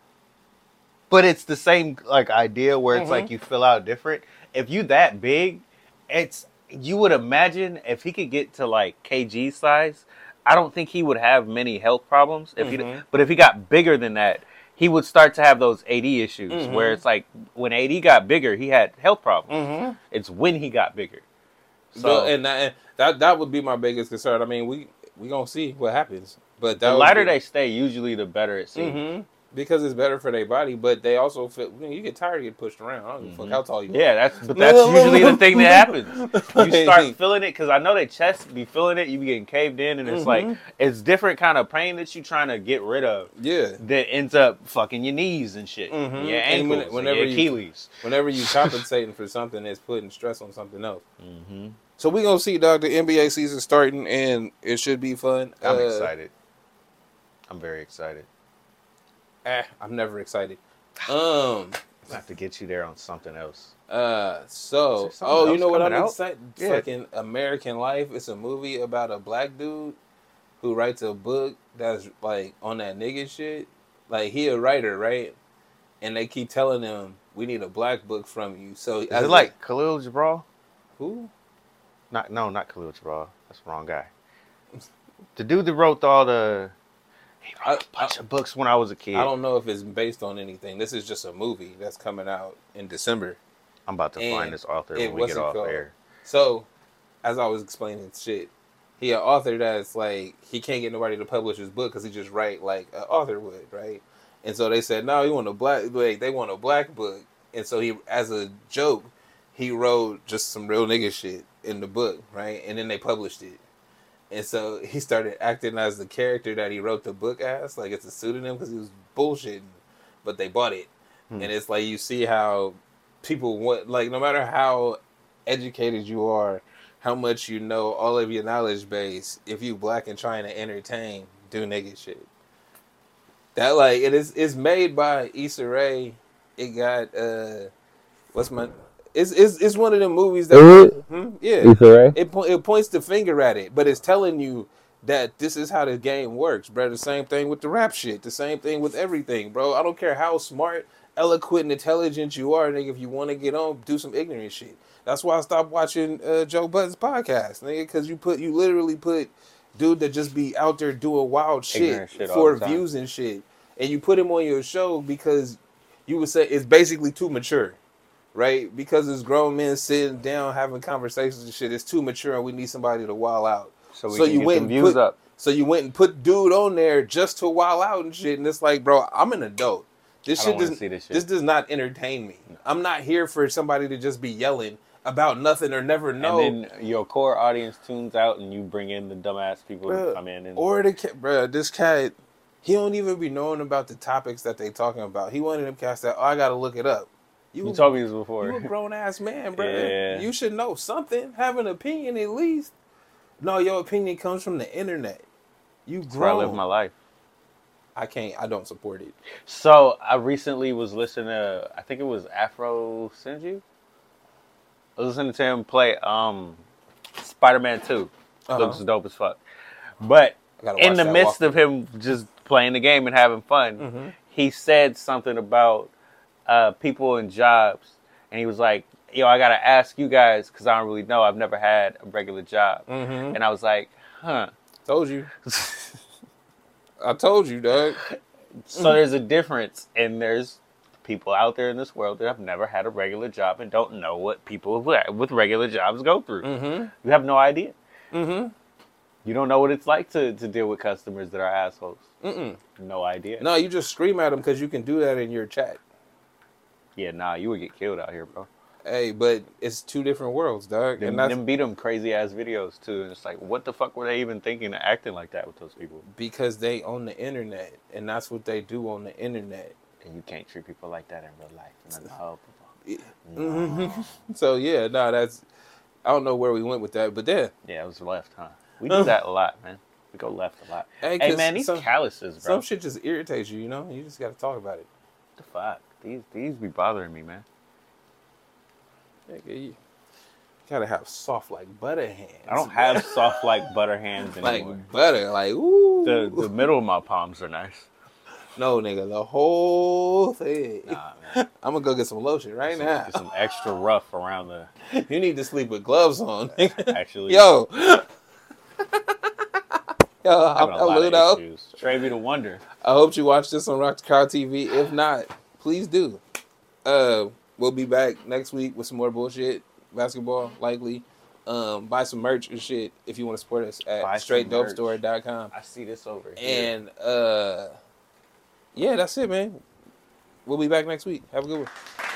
but it's the same like idea where it's Mhm. like you fill out different. If you that big, it's you would imagine if he could get to like kg size, I don't think he would have many health problems. If he, Mhm. but if he got bigger than that, he would start to have those AD issues Mhm. where it's like when AD got bigger, he had health problems. Mm-hmm. It's when he got bigger. So and that, and that that would be my biggest concern. I mean, we we gonna see what happens, but the lighter be- they stay, usually the better it seems. Because it's better for their body, but they also feel you, you get tired of getting pushed around. I don't give a fuck how tall you are. Mm-hmm. Yeah, that's but that's usually the thing that happens. You start feeling it because I know that chest be feeling it. You be getting caved in, and it's like Mhm. it's different kind of pain that you trying to get rid of yeah. that ends up fucking your knees and shit, Mhm. your And when- ankles, and whenever your you- Achilles. Whenever you compensating for something, it's putting stress on something else. hmm So we gonna see, dog. The NBA season starting, and it should be fun. I'm Uh, excited. I'm very excited. Eh, I'm never excited. Um. I have to get you there on something else. Uh. So. something Oh, you know what I'm out? excited? Yeah. Fucking American Life. It's a movie about a black dude who writes a book that's like on that nigga shit. Like he a writer, right? And they keep telling him we need a black book from you. So Is it like Khalil Gibran? who? Not no, not Khalil Gibran. That's the wrong guy. The dude that wrote all the he wrote a I- bunch of books when I was a kid. I don't know if it's based on anything. This is just a movie that's coming out in December. I'm about to And find this author when we get off called? air. So, as I was explaining shit, he an author that's like he can't get nobody to publish his book because he just write like an author would, right? And so they said, no, he want a black like they want a black book, and so he as a joke he wrote just some real nigga shit in the book, right? And then they published it. And so he started acting as the character that he wrote the book as, like it's a pseudonym because he was bullshitting, but they bought it. Hmm. And it's like you see how people want, like, no matter how educated you are, how much you know, all of your knowledge base, if you black and trying to entertain, do nigga shit. That like it is it's made by Issa Rae. It got uh what's my it's it's, it's one of the movies that it? Hmm? yeah Issa Rae? it po- it points the finger at it, but it's telling you that this is how the game works, bro. The same thing with the rap shit. The same thing with everything, bro. I don't care how smart, eloquent, and intelligent you are, nigga. If you want to get on, do some ignorant shit. That's why I stopped watching uh, Joe Budden's podcast, nigga, because you put you literally put dude that just be out there doing wild shit, shit for views and shit, and you put him on your show because you would say it's basically too mature right? Because it's grown men sitting down having conversations and shit. It's too mature, and we need somebody to wild out. So we So can you get went some and views put- up. So you went and put dude on there just to wild out and shit. And it's like, bro, I'm an adult. This shit does this shit. this does not entertain me. I'm not here for somebody to just be yelling about nothing or never know. And then your core audience tunes out, and you bring in the dumbass people who Bruh, come in. And Or the cat, bro, this cat, he don't even be knowing about the topics that they talking about. He wanted him cast that, oh, I gotta look it up. You told me this before. You a grown ass man, bro. Yeah. You should know something. Have an opinion at least. No, your opinion comes from the internet. You That's where I live my life. I can't. I don't support it. So I recently was listening to I think it was Afro Senju. I was listening to him play um Spider Man 2 Uh-huh. Looks dope as fuck. But in the midst of him just playing the game and having fun, Mhm. he said something about uh, people and jobs, and he was like, "Yo, I gotta ask you guys because I don't really know. I've never had a regular job." Mhm. And I was like, "Huh." Told you. I told you, Doug. So there's a difference, and there's people out there in this world that have never had a regular job and don't know what people with with regular jobs go through. Mm-hmm. You have no idea. Mm-hmm. You don't know what it's like to, to deal with customers that are assholes. Mm-mm. No idea. No, you just scream at them because you can do that in your chat. Yeah, nah, you would get killed out here, bro. Hey, but it's two different worlds, dog. Them, And that's them beat them crazy ass videos too, and it's like, what the fuck were they even thinking and acting like that with those people? because they own the internet, and that's what they do on the internet. And you can't treat people like that in real life. No, Mhm. So yeah, no, that's I don't know where we went with that, but yeah, yeah, it was left, huh? We do that a lot, man. We go left a lot. Hey, Hey, man, these some- calluses, bro. some shit just irritates you. You know, you just got to talk about it. What the fuck? These these be bothering me, man. Nigga, you gotta have soft like butter hands. I don't have soft like butter hands anymore. like butter, like ooh. the the middle of my palms are nice. no, nigga, the whole thing. Nah, man. I'm gonna go get some lotion right Some, now. get some extra rough around the you need to sleep with gloves on. actually. Yo. Yo, I'm I'm Ludo. Trey be the wonder. I hope you watch this on Rock the Crowd TV. If not, please do. Uh, we'll be back next week with some more bullshit basketball, likely. Um, buy some merch and shit if you want to support us at Buy some straightdopestore.com. I see this over here. And uh, yeah, that's it, man. We'll be back next week. Have a good one.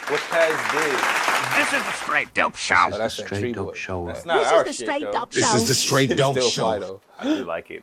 what Kaz This is the Straight Dope Show. Oh, that's that Straight Dope. Show. That's. Not This our is the Straight though. Dope show. This is the Straight Dope Show. I do like it.